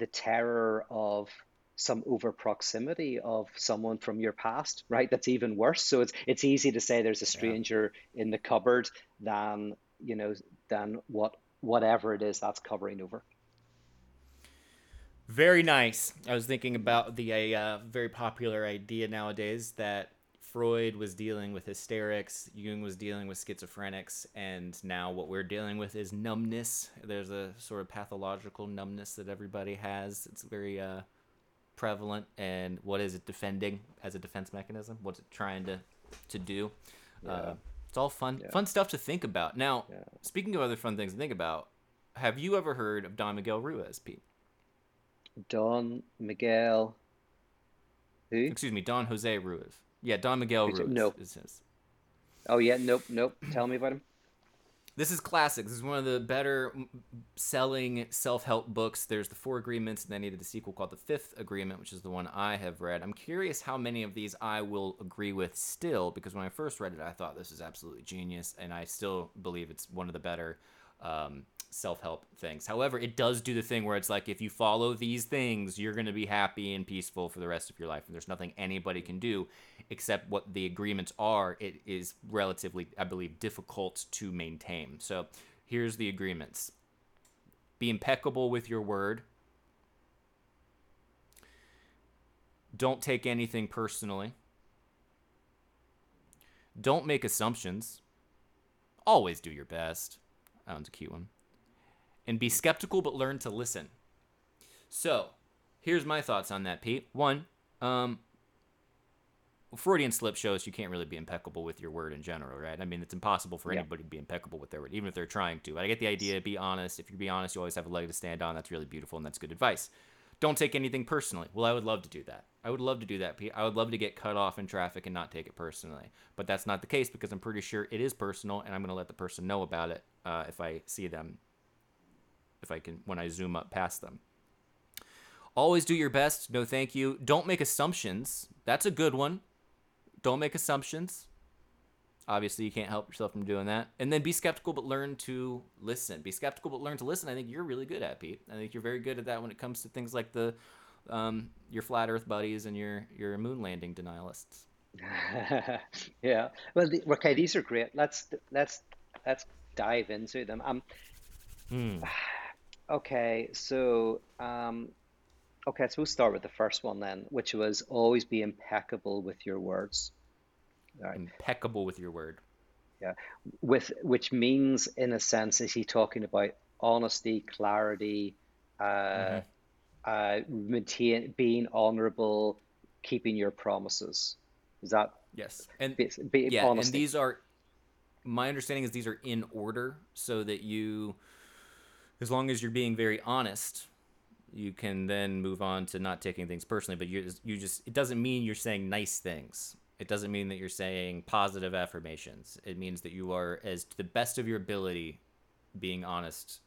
the terror of some over proximity of someone from your past, right? That's even worse. So it's it's easy to say there's a stranger yeah. in the cupboard than you know than what whatever it is that's covering over. Very nice. I was thinking about the uh, very popular idea nowadays that Freud was dealing with hysterics, Jung was dealing with schizophrenics, and now what we're dealing with is numbness. There's a sort of pathological numbness that everybody has. It's very uh, prevalent and what is it defending as a defense mechanism? What's it trying to to do? Yeah. Uh, it's all fun yeah. fun stuff to think about. Now, yeah. speaking of other fun things to think about, have you ever heard of Don Miguel Ruiz, Pete? Don Miguel. Who? Excuse me, Don Jose Ruiz. Yeah, Don Miguel Ruiz. Nope. Is his. Oh yeah, nope, nope. Tell me about him. This is classic. This is one of the better selling self help books. There's the Four Agreements, and then he did a sequel called The Fifth Agreement, which is the one I have read. I'm curious how many of these I will agree with still, because when I first read it, I thought this is absolutely genius, and I still believe it's one of the better um, self-help things. However, it does do the thing where it's like if you follow these things, you're going to be happy and peaceful for the rest of your life and there's nothing anybody can do except what the agreements are. It is relatively I believe difficult to maintain. So, here's the agreements. Be impeccable with your word. Don't take anything personally. Don't make assumptions. Always do your best. That one's a cute one. And be skeptical but learn to listen. So, here's my thoughts on that, Pete. One, um, Freudian slip shows you can't really be impeccable with your word in general, right? I mean, it's impossible for yeah. anybody to be impeccable with their word, even if they're trying to. But I get the idea. Be honest. If you be honest, you always have a leg to stand on. That's really beautiful, and that's good advice. Don't take anything personally. Well, I would love to do that. I would love to do that, I would love to get cut off in traffic and not take it personally. But that's not the case because I'm pretty sure it is personal, and I'm going to let the person know about it uh, if I see them, if I can, when I zoom up past them. Always do your best. No, thank you. Don't make assumptions. That's a good one. Don't make assumptions. Obviously, you can't help yourself from doing that. And then be skeptical, but learn to listen. Be skeptical, but learn to listen. I think you're really good at, Pete. I think you're very good at that when it comes to things like the um, your flat Earth buddies and your your moon landing denialists. yeah. Well, the, okay, these are great. Let's let's let's dive into them. Um. Hmm. Okay, so um, okay, so we'll start with the first one then, which was always be impeccable with your words. Right. Impeccable with your word. Yeah, with which means, in a sense, is he talking about honesty, clarity, uh, mm-hmm. uh, maintain, being honorable, keeping your promises. Is that yes? And be, be yeah, honesty. and these are my understanding is these are in order so that you, as long as you're being very honest, you can then move on to not taking things personally. But you you just it doesn't mean you're saying nice things it doesn't mean that you're saying positive affirmations. It means that you are, as to the best of your ability, being honest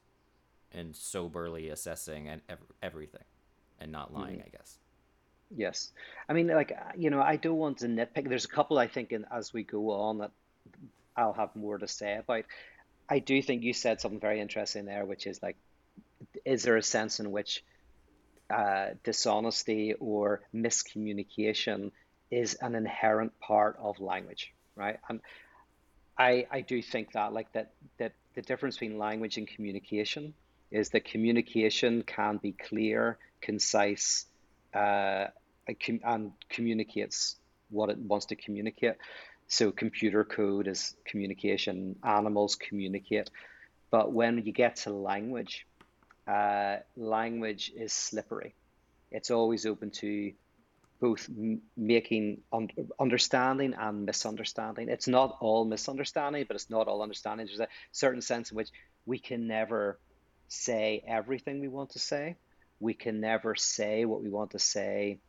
and soberly assessing and ev- everything and not lying, mm-hmm. I guess. Yes. I mean, like, you know, I don't want to nitpick. There's a couple I think in, as we go on that I'll have more to say about. I do think you said something very interesting there, which is like, is there a sense in which uh, dishonesty or miscommunication is an inherent part of language, right? And I I do think that like that that the difference between language and communication is that communication can be clear, concise, uh, and communicates what it wants to communicate. So computer code is communication. Animals communicate, but when you get to language, uh, language is slippery. It's always open to both making un- understanding and misunderstanding. It's not all misunderstanding, but it's not all understanding. There's a certain sense in which we can never say everything we want to say. We can never say what we want to say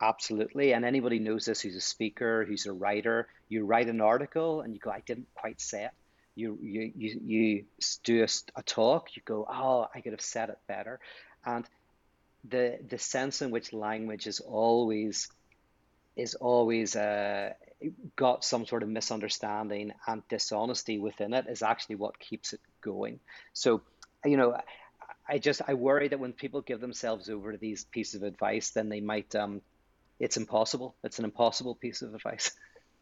absolutely. And anybody knows this who's a speaker, who's a writer. You write an article and you go, I didn't quite say it. You you you, you do a, a talk. You go, oh, I could have said it better. And the the sense in which language is always is always uh, got some sort of misunderstanding and dishonesty within it is actually what keeps it going. So, you know, I just I worry that when people give themselves over to these pieces of advice, then they might um, it's impossible. It's an impossible piece of advice.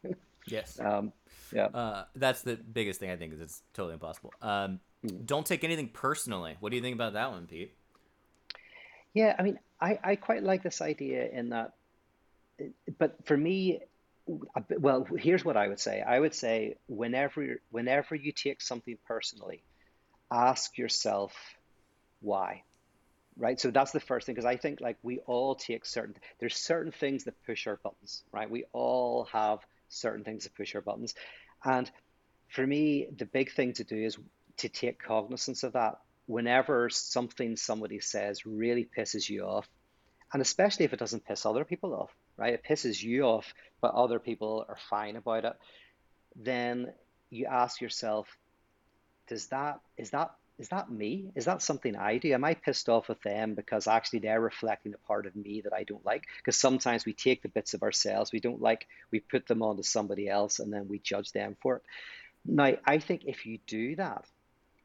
yes. Um, yeah. Uh, that's the biggest thing I think is it's totally impossible. Um, mm. Don't take anything personally. What do you think about that one, Pete? Yeah, I mean, I, I quite like this idea in that, but for me, well, here's what I would say. I would say whenever whenever you take something personally, ask yourself why. Right? So that's the first thing because I think like we all take certain there's certain things that push our buttons, right? We all have certain things that push our buttons. And for me, the big thing to do is to take cognizance of that whenever something somebody says really pisses you off, and especially if it doesn't piss other people off, right? It pisses you off, but other people are fine about it. Then you ask yourself, does that is that is that me? Is that something I do? Am I pissed off with them because actually they're reflecting a part of me that I don't like? Because sometimes we take the bits of ourselves we don't like, we put them onto somebody else, and then we judge them for it. Now, I think if you do that,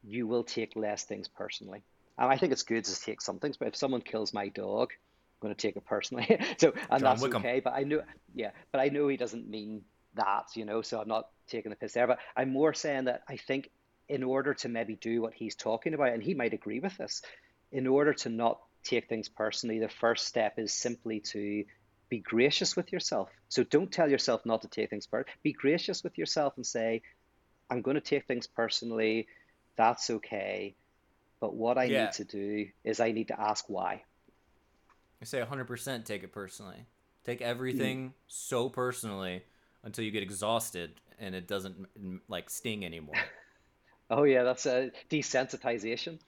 you will take less things personally. And I think it's good to take some things, but if someone kills my dog, I'm going to take it personally. so, and John that's Wickham. okay. But I know, yeah, but I know he doesn't mean that, you know, so I'm not taking the piss there. But I'm more saying that I think in order to maybe do what he's talking about, and he might agree with this, in order to not take things personally, the first step is simply to be gracious with yourself. So don't tell yourself not to take things personally. Be gracious with yourself and say, I'm going to take things personally. That's okay. But what I yeah. need to do is I need to ask why. I say 100% take it personally. Take everything mm. so personally until you get exhausted and it doesn't like sting anymore. oh yeah, that's a desensitization.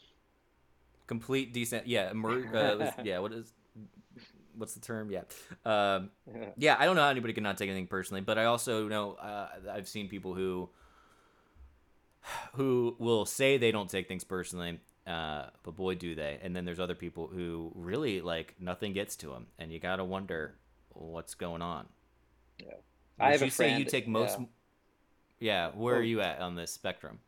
Complete descent. Yeah, uh, yeah. What is what's the term? Yeah. Um, yeah, I don't know how anybody cannot take anything personally, but I also know uh, I've seen people who who will say they don't take things personally, uh, but boy, do they. And then there's other people who really like nothing gets to them, and you gotta wonder what's going on. Yeah, Would I have you a friend, say you take most. Yeah, yeah where are you at on this spectrum?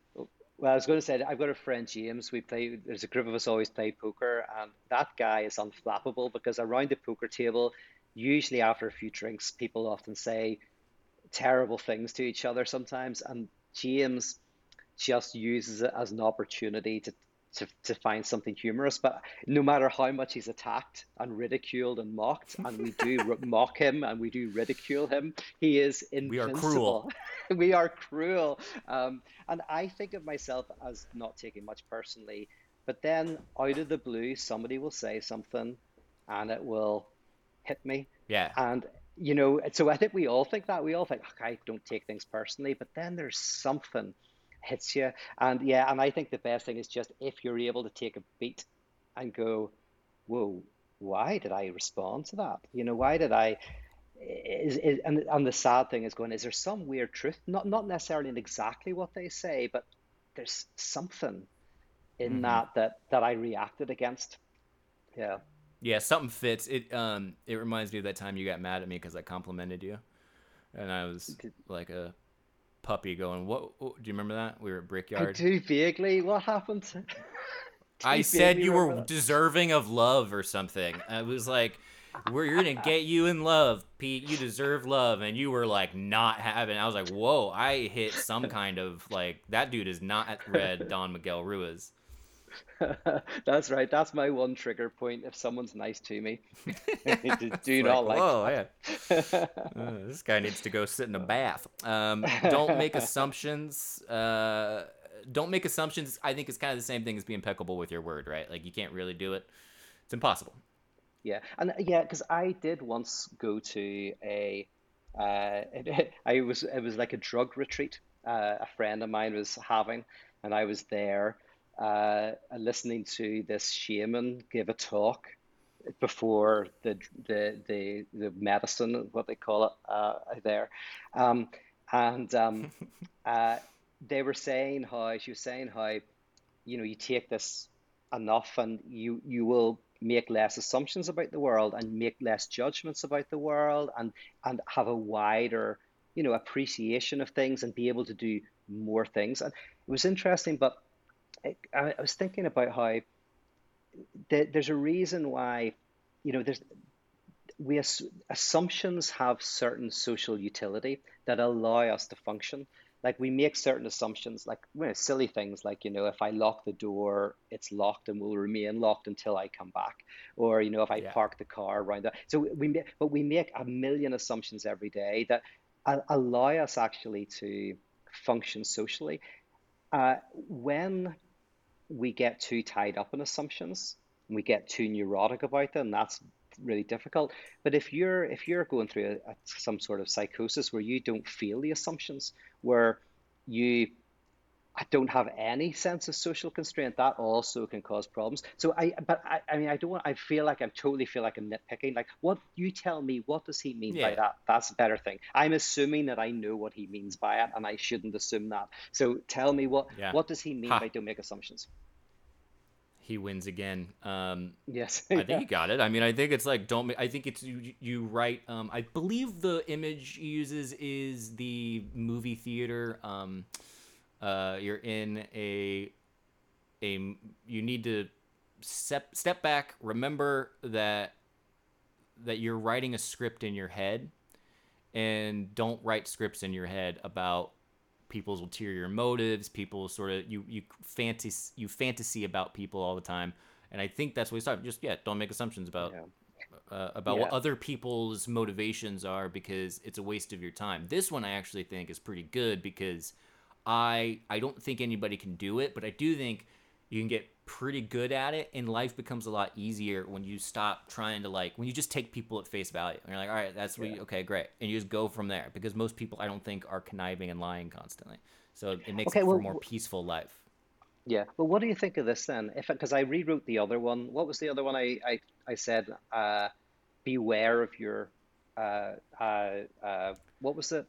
Well, I was going to say I've got a friend James. We play. There's a group of us always play poker, and that guy is unflappable because around the poker table, usually after a few drinks, people often say terrible things to each other sometimes, and James just uses it as an opportunity to to, to find something humorous. But no matter how much he's attacked and ridiculed and mocked, and we do mock him and we do ridicule him, he is invincible. We are cruel. we are cruel. Um, and I think of myself as not taking much personally. But then out of the blue, somebody will say something and it will hit me. Yeah. And you know, so I think we all think that. We all think, okay, I don't take things personally, but then there's something hits you. And yeah, and I think the best thing is just if you're able to take a beat and go, whoa, why did I respond to that? You know, why did I? Is, is and, and the sad thing is going, is there some weird truth? Not not necessarily in exactly what they say, but there's something in mm-hmm. that that that I reacted against. Yeah. Yeah, something fits. It um it reminds me of that time you got mad at me because I complimented you, and I was like a puppy going, what, what, do you remember that? We were at Brickyard. I do vaguely. What happened? I said you were deserving of love or something. I was like, we're gonna get you in love, Pete. You deserve love, and you were like not having. I was like, whoa! I hit some kind of like that dude is not read Don Miguel Ruiz. That's right. That's my one trigger point. If someone's nice to me, do not like. Whoa, yeah. uh, this guy needs to go sit in a bath. Um, don't make assumptions. Uh, don't make assumptions. I think it's kind of the same thing as being impeccable with your word, right? Like you can't really do it. It's impossible. Yeah, and yeah, because I did once go to a. Uh, I was it was like a drug retreat. Uh, a friend of mine was having, and I was there uh, listening to this shaman give a talk before the the the, the medicine, what they call it uh, there, um, and um, uh, they were saying how she was saying how you know you take this enough and you you will make less assumptions about the world and make less judgments about the world and and have a wider you know appreciation of things and be able to do more things. And it was interesting but I, I was thinking about how there's a reason why, you know, there's we assumptions have certain social utility that allow us to function. Like we make certain assumptions, like silly things, like you know, if I lock the door, it's locked and will remain locked until I come back, or you know, if I yeah. park the car around that. So we, make, but we make a million assumptions every day that allow us actually to function socially. Uh, when we get too tied up in assumptions and we get too neurotic about them. That's really difficult. But if you're if you're going through a, a, some sort of psychosis where you don't feel the assumptions, where you I don't have any sense of social constraint. That also can cause problems. So I, but I, I mean, I don't want. I feel like I'm totally feel like I'm nitpicking. Like, what you tell me? What does he mean yeah. by that? That's a better thing. I'm assuming that I know what he means by it, and I shouldn't assume that. So tell me what yeah. what does he mean ha. by don't make assumptions? He wins again. Um, yes, I think he got it. I mean, I think it's like don't. I think it's you. You write. Um, I believe the image he uses is the movie theater. Um, uh, you're in a a you need to step step back, remember that that you're writing a script in your head and don't write scripts in your head about people's ulterior motives, people sort of you you fantasy you fantasy about people all the time. And I think that's what we start. Just yeah, don't make assumptions about yeah uh, about yeah. what other people's motivations are because it's a waste of your time. This one I actually think is pretty good because I I don't think anybody can do it, but I do think you can get pretty good at it and life becomes a lot easier when you stop trying to like when you just take people at face value and you're like all right that's what yeah. you, okay great and you just go from there because most people i don't think are conniving and lying constantly so it makes okay, it for a more peaceful life yeah. Well, what do you think of this then? If because I rewrote the other one. What was the other one? I I, I said, uh, beware of your. Uh, uh, uh, what was it?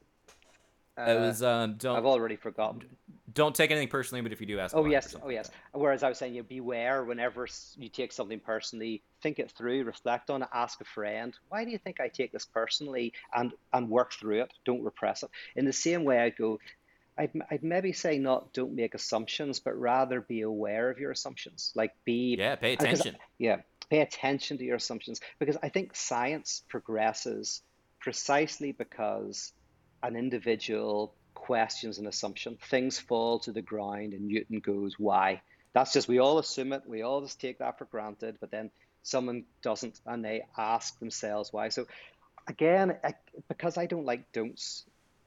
It was uh, um, don't. I've already forgotten. Don't take anything personally, but if you do ask. Oh yes. Oh yes. Like Whereas I was saying, you beware whenever you take something personally. Think it through, reflect on it, ask a friend. Why do you think I take this personally, and and work through it. Don't repress it. In the same way, I go I'd, I'd maybe say not don't make assumptions, but rather be aware of your assumptions. Like be yeah, pay attention. Yeah, pay attention to your assumptions because I think science progresses precisely because an individual questions an assumption. Things fall to the ground, and Newton goes, "Why?" That's just we all assume it. We all just take that for granted, but then someone doesn't, and they ask themselves why. So again, I, because I don't like don'ts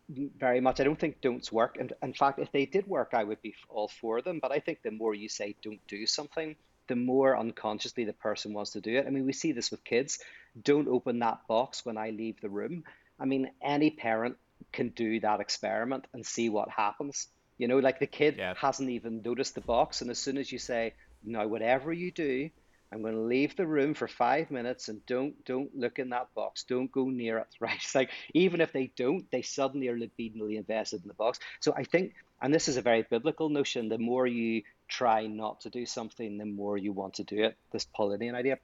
very much. I don't think don'ts work. And in fact, if they did work, I would be all for them. But I think the more you say don't do something, the more unconsciously the person wants to do it. I mean, we see this with kids. Don't open that box when I leave the room. I mean, any parent can do that experiment and see what happens. You know, like the kid yeah. hasn't even noticed the box. And as soon as you say, now, whatever you do, I'm going to leave the room for five minutes and don't don't look in that box. Don't go near it. Right? It's like even if they don't, they suddenly are libidinally invested in the box. So I think, and this is a very biblical notion. The more you try not to do something, the more you want to do it. This Paulinian idea.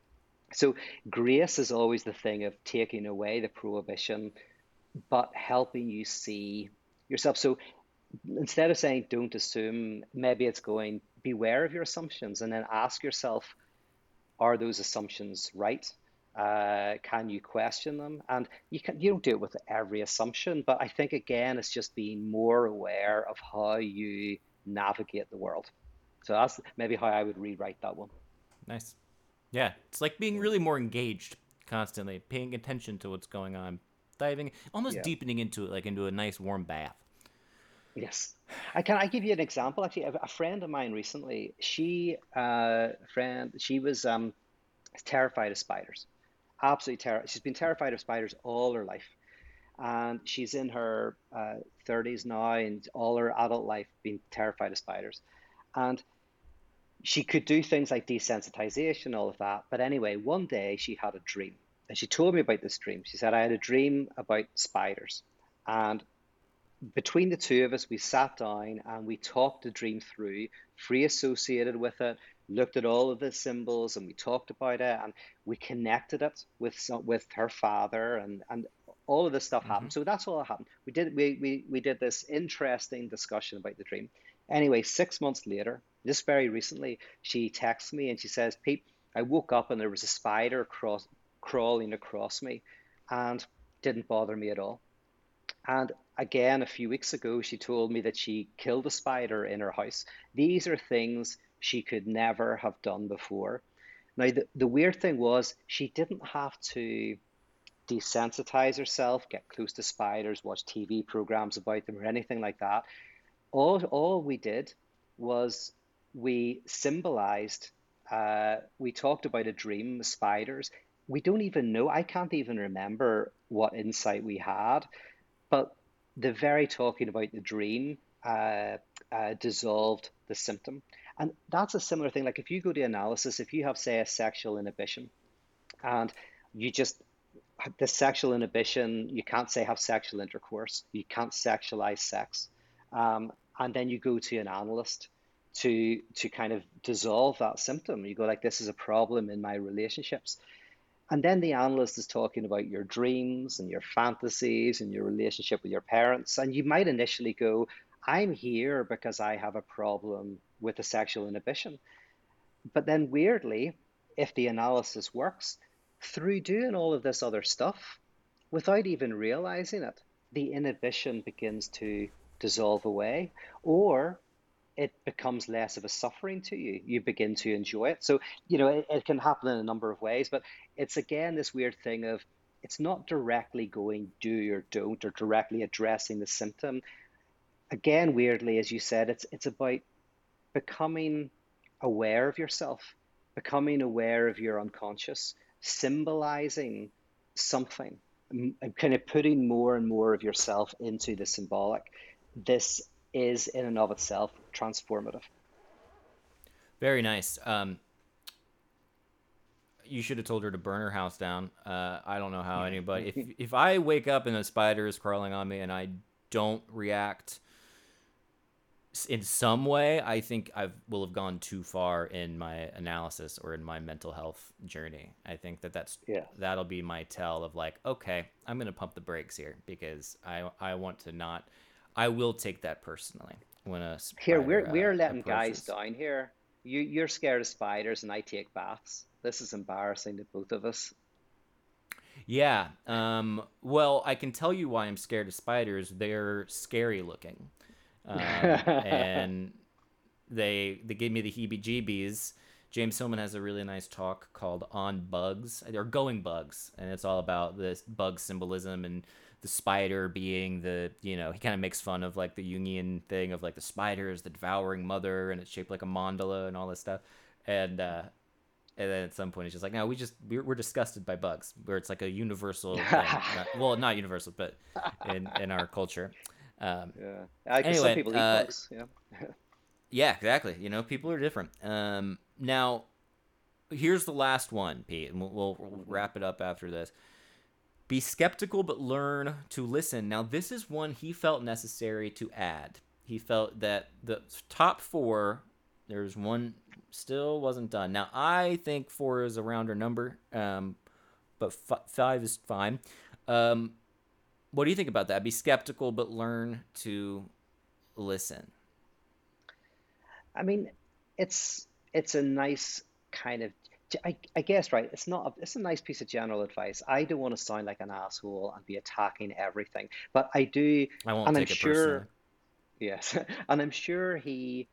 So grace is always the thing of taking away the prohibition, but helping you see yourself. So instead of saying don't assume, maybe it's going beware of your assumptions and then ask yourself are those assumptions right? Uh, can you question them? And you can you don't do it with every assumption, but I think again it's just being more aware of how you navigate the world. So that's maybe how I would rewrite that one. Nice. Yeah, it's like being really more engaged constantly, paying attention to what's going on, diving, almost yeah. deepening into it, like into a nice warm bath. Yes. I can I give you an example? Actually, a, friend of mine recently, she uh, friend, she was um, terrified of spiders, absolutely terrified. She's been terrified of spiders all her life, and she's in her uh, thirties uh, now, and all her adult life been terrified of spiders, and she could do things like desensitization, all of that. But anyway, one day she had a dream, and she told me about this dream. She said, "I had a dream about spiders." And between the two of us, we sat down and we talked the dream through, free associated with it, looked at all of the symbols and we talked about it and we connected it with some, with her father and, and all of this stuff mm-hmm. happened. So that's all that happened. We did we, we we did this interesting discussion about the dream. Anyway, six months later, just very recently, she texts me and she says, Pete, I woke up and there was a spider cross, crawling across me and didn't bother me at all. And again, a few weeks ago, she told me that she killed a spider in her house. These are things she could never have done before. Now, the, the weird thing was, she didn't have to desensitize herself, get close to spiders, watch TV programs about them, or anything like that. All, all we did was we symbolized, uh, we talked about a dream, spiders. We don't even know, I can't even remember what insight we had. But the very talking about the dream uh, uh, dissolved the symptom. And that's a similar thing. Like if you go to analysis, if you have, say, a sexual inhibition and you just, the sexual inhibition, you can't say have sexual intercourse, you can't sexualize sex. Um, and then you go to an analyst to to kind of dissolve that symptom. You go like, this is a problem in my relationships. And then the analyst is talking about your dreams and your fantasies and your relationship with your parents. And you might initially go, I'm here because I have a problem with a sexual inhibition. But then, weirdly, if the analysis works, through doing all of this other stuff, without even realizing it, the inhibition begins to dissolve away, or it becomes less of a suffering to you. You begin to enjoy it. So, you know, it, it, can happen in a number of ways, but it's again this weird thing of it's not directly going do or don't or directly addressing the symptom. Again, weirdly, as you said, it's it's about becoming aware of yourself, becoming aware of your unconscious, symbolizing something, kind of putting more and more of yourself into the symbolic. This is in and of itself transformative. Very nice. Um, you should have told her to burn her house down. Uh, I don't know how anybody. If if I wake up and a spider is crawling on me and I don't react in some way, I think I will have gone too far in my analysis or in my mental health journey. I think that that's yeah. that'll be my tell of like, okay, I'm gonna pump the brakes here because I I want to not. I will take that personally when a spider, here we're we're uh, letting approaches. guys down here. You you're scared of spiders and I take baths. This is embarrassing to both of us. Yeah. Um, well, I can tell you why I'm scared of spiders. They're scary looking um, and they they gave me the heebie-jeebies. James Hillman has a really nice talk called "On Bugs" or "Going Bugs," and it's all about this bug symbolism and the spider being the you know he kind of makes fun of like the Jungian thing of like the spider is the devouring mother and it's shaped like a mandala and all this stuff, and uh, and then at some point he's just like no we just we're, we're disgusted by bugs where it's like a universal not, well not universal but in in our culture um, yeah. I anyway, some people eat uh, bugs. Yeah. yeah, exactly. You know, people are different. Um, now, here's the last one, Pete, and we'll, we'll, we'll wrap it up after this. Be skeptical, but learn to listen. Now, this is one he felt necessary to add. He felt that the top four, there's one still wasn't done. Now, I think four is a rounder number, um, but f- five is fine. Um, what do you think about that? Be skeptical, but learn to listen. I mean, it's it's a nice kind of I, I, guess right. It's not. A, it's a nice piece of general advice. I don't want to sound like an asshole and be attacking everything, but I do. I won't and take I'm it sure, personally. Yes, and I'm sure he,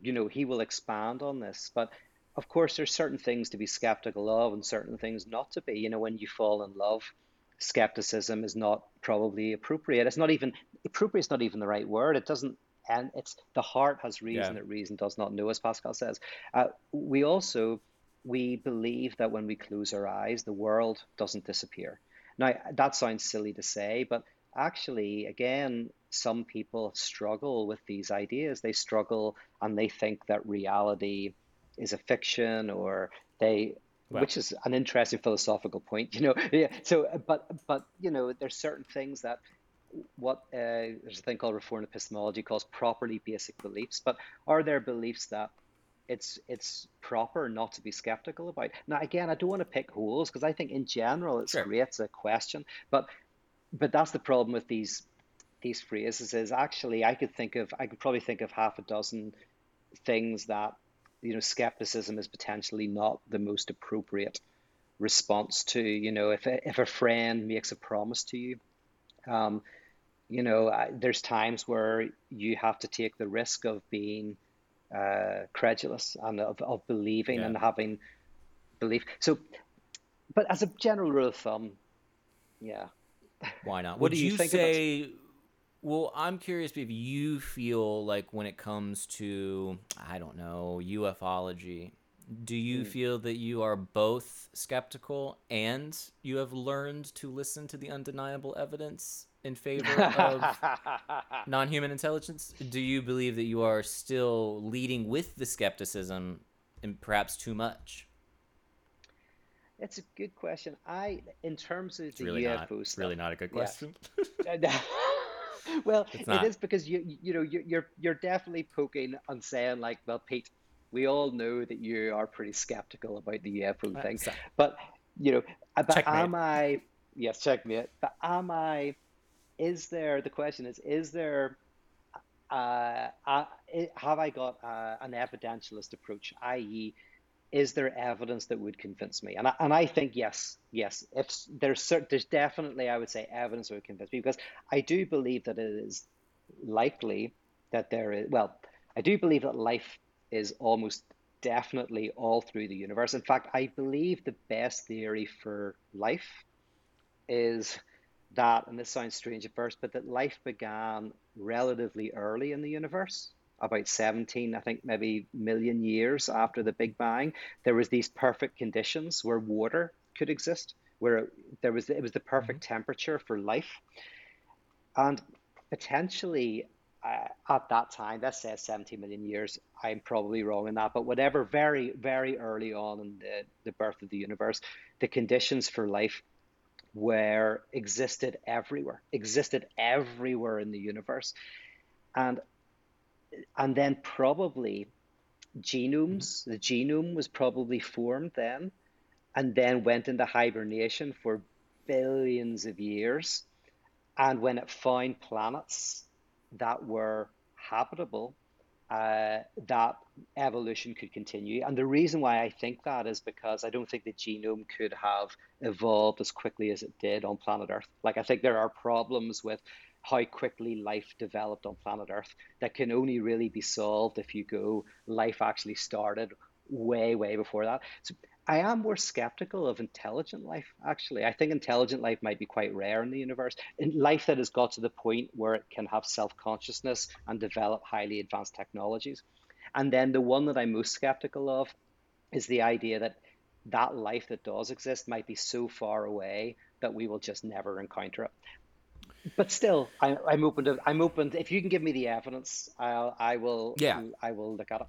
you know, he will expand on this. But of course, there's certain things to be skeptical of and certain things not to be. You know, when you fall in love, skepticism is not probably appropriate. It's not even appropriate. Is not even the right word. It doesn't. And it's the heart has reason yeah. that reason does not know, as Pascal says. Uh, we also we believe that when we close our eyes, the world doesn't disappear. Now that sounds silly to say, but actually, again, some people struggle with these ideas. They struggle and they think that reality is a fiction or they Wow. Which is an interesting philosophical point, you know. Yeah. So, but but you know, there's certain things that what uh, there's a thing called reformed epistemology calls properly basic beliefs. But are there beliefs that it's it's proper not to be skeptical about? Now, again, I don't want to pick holes because I think in general it's sure. great. It's a question, but but that's the problem with these these phrases is actually I could think of I could probably think of half a dozen things that you know skepticism is potentially not the most appropriate response to you know if a, if a friend makes a promise to you um, you know I, there's times where you have to take the risk of being uh, credulous and of, of believing yeah. and having belief. So but as a general rule of thumb yeah. Why not? What do you, you say well, I'm curious if you feel like when it comes to, I don't know, ufology, do you mm. feel that you are both skeptical and you have learned to listen to the undeniable evidence in favor of non human intelligence? Do you believe that you are still leading with the skepticism and perhaps too much? It's a good question. I, in terms of it's the really UFO not, stuff, really not a good question. Yeah. well, it is because you you know you're you're definitely poking and saying like, well, Pete, we all know that you are pretty skeptical about the UFO thing, but you know, uh, but checkmate. am I? Yes, checkmate. But am I? Is there? The question is, is there? uh, uh, have I got uh, an evidentialist approach, i.e., is there evidence that would convince me? And I, and I think yes, yes. If there's there's definitely, I would say, evidence that would convince me because I do believe that it is likely that there is. Well, I do believe that life is almost definitely all through the universe. In fact, I believe the best theory for life is that, and this sounds strange at first, but that life began relatively early in the universe, about 17, I think maybe million years after the Big Bang. There was these perfect conditions where water could exist, where there was it was the perfect mm-hmm. temperature for life, and potentially uh, at that time, let's say 70 million years, I'm probably wrong in that, but whatever, very, very early on in the, the birth of the universe, the conditions for life were existed everywhere, existed everywhere in the universe. And and then probably genomes, the genome was probably formed then, and then went into hibernation for billions of years. And when it found planets that were habitable, uh, that evolution could continue. And the reason why I think that is because I don't think the genome could have evolved as quickly as it did on planet Earth. Like, I think there are problems with how quickly life developed on planet Earth that can only really be solved if you go, life actually started way, way before that. So I am more skeptical of intelligent life, actually. I think intelligent life might be quite rare in the universe. In life that has got to the point where it can have self consciousness and develop highly advanced technologies. And then the one that I'm most skeptical of is the idea that that life that does exist might be so far away that we will just never encounter it. But still, I, am open to. I'm open. To, if you can give me the evidence, I'll, I will. Yeah. I will look at it.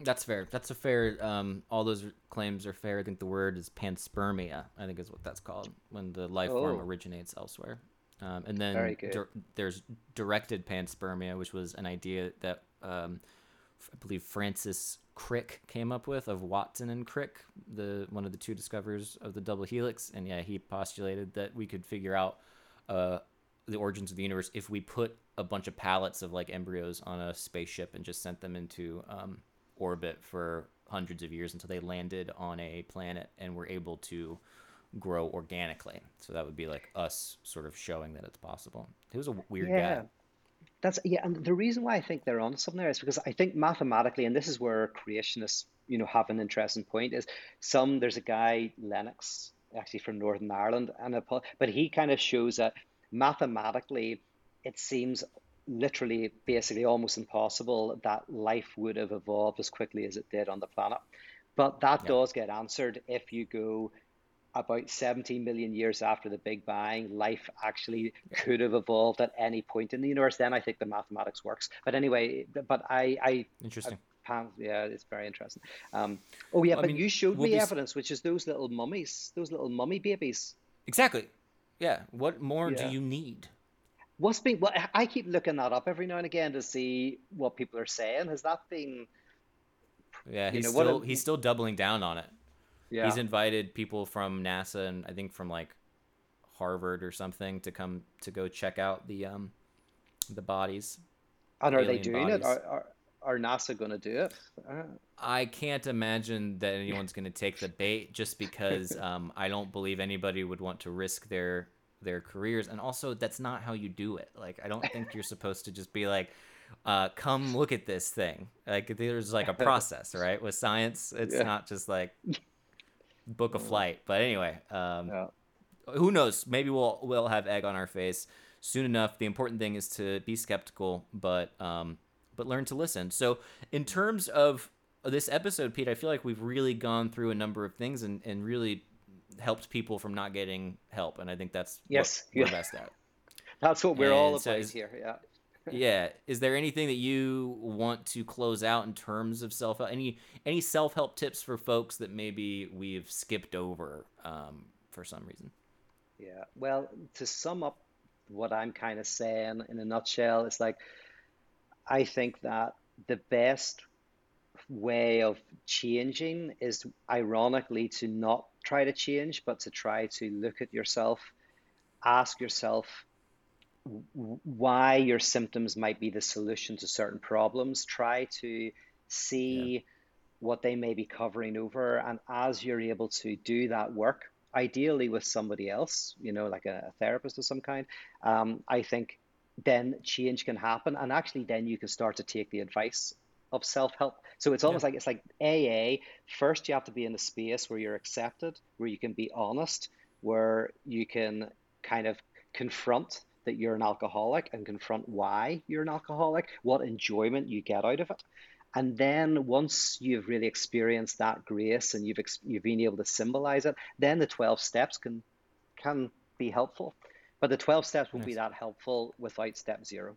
That's fair. That's a fair. Um, all those claims are fair. I think the word is panspermia. I think is what that's called when the life oh. form originates elsewhere. Um, and then di- there's directed panspermia, which was an idea that um, I believe Francis Crick came up with of Watson and Crick, the one of the two discoverers of the double helix. And yeah, he postulated that we could figure out uh, the origins of the universe if we put a bunch of pallets of like embryos on a spaceship and just sent them into um, orbit for hundreds of years until they landed on a planet and were able to grow organically. So that would be like us sort of showing that it's possible. He was a weird yeah. guy. That's yeah, and the reason why I think they're on something there is because I think mathematically, and this is where creationists, you know, have an interesting point. Is some there's a guy Lennox actually from Northern Ireland, and a, but he kind of shows that mathematically, it seems literally basically almost impossible that life would have evolved as quickly as it did on the planet. But that yeah. does get answered if you go about 17 million years after the Big Bang, life actually could have evolved at any point in the universe. Then I think the mathematics works. But anyway, but I, I interesting. I, yeah, it's very interesting. Um, oh yeah, well, but mean, you showed we'll me be... evidence, which is those little mummies, those little mummy babies. Exactly. Yeah. What more yeah. do you need? What's been? Well, I keep looking that up every now and again to see what people are saying. Has that been? Yeah, he's know, still he's still doubling down on it. Yeah. He's invited people from NASA and I think from like Harvard or something to come to go check out the um the bodies. And are they doing bodies. it? Are, are, are NASA going to do it? Uh, I can't imagine that anyone's going to take the bait just because um, I don't believe anybody would want to risk their their careers and also that's not how you do it like i don't think you're supposed to just be like uh, come look at this thing like there's like a process right with science it's yeah. not just like book a flight but anyway um, yeah. who knows maybe we'll we'll have egg on our face soon enough the important thing is to be skeptical but um, but learn to listen so in terms of this episode pete i feel like we've really gone through a number of things and, and really helped people from not getting help, and I think that's yes, what we're best at. That's what we're and all about here. Yeah. Yeah. Is there anything that you want to close out in terms of self help? Any any self help tips for folks that maybe we've skipped over um, for some reason? Yeah. Well, to sum up what I'm kind of saying in a nutshell, is like I think that the best way of changing is ironically to not try to change, but to try to look at yourself, ask yourself, why your symptoms might be the solution to certain problems. Try to see yeah. what they may be covering over. And as you're able to do that work, ideally with somebody else, you know, like a, a therapist of some kind, um, I think then change can happen. And actually, then you can start to take the advice of self help. So it's almost yeah. like it's like AA. First, you have to be in a space where you're accepted, where you can be honest, where you can kind of confront that you're an alcoholic and confront why you're an alcoholic, what enjoyment you get out of it. And then once you've really experienced that grace and you've ex- you've been able to symbolize it, then the 12 steps can can be helpful. But the 12 steps won't nice. be that helpful without step 0.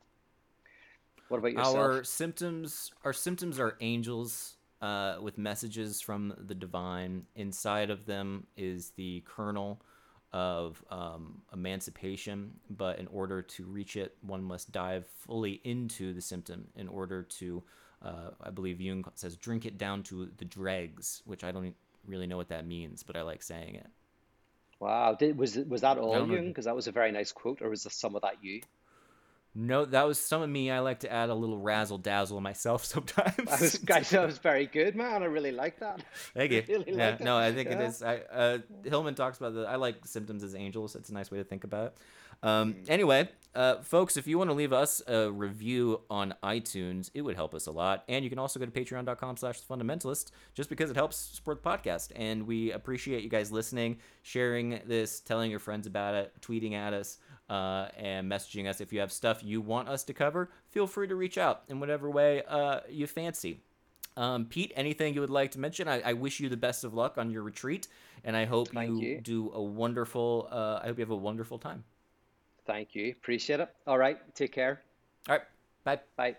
What about yourself? Our symptoms our symptoms are angels uh, with messages from the divine. Inside of them is the kernel of um, emancipation, but in order to reach it, one must dive fully into the symptom in order to, uh, I believe Jung says, drink it down to the dregs, which I don't really know what that means, but I like saying it. Wow, Did, was was that all Jung? Because that was a very nice quote, or was there some of that you? No, that was some of me. I like to add a little razzle dazzle myself sometimes. That was, guys, that was very good, man. I really like that. Thank you. Really yeah, like no, I think yeah. it is. I, uh, Hillman talks about the. I like symptoms as angels. It's a nice way to think about it. Um, mm. Anyway, uh, folks, if you want to leave us a review on iTunes, it would help us a lot. And you can also go to patreon.com slash fundamentalist just because it helps support the podcast. And we appreciate you guys listening, sharing this, telling your friends about it, tweeting at us uh, and messaging us. If you have stuff you want us to cover, feel free to reach out in whatever way uh, you fancy. Um, Pete, anything you would like to mention? I, I, wish you the best of luck on your retreat, and I hope you, you, do a wonderful. Uh, I hope you have a wonderful time. Thank you. Appreciate it. All right. Take care. All right. Bye. Bye.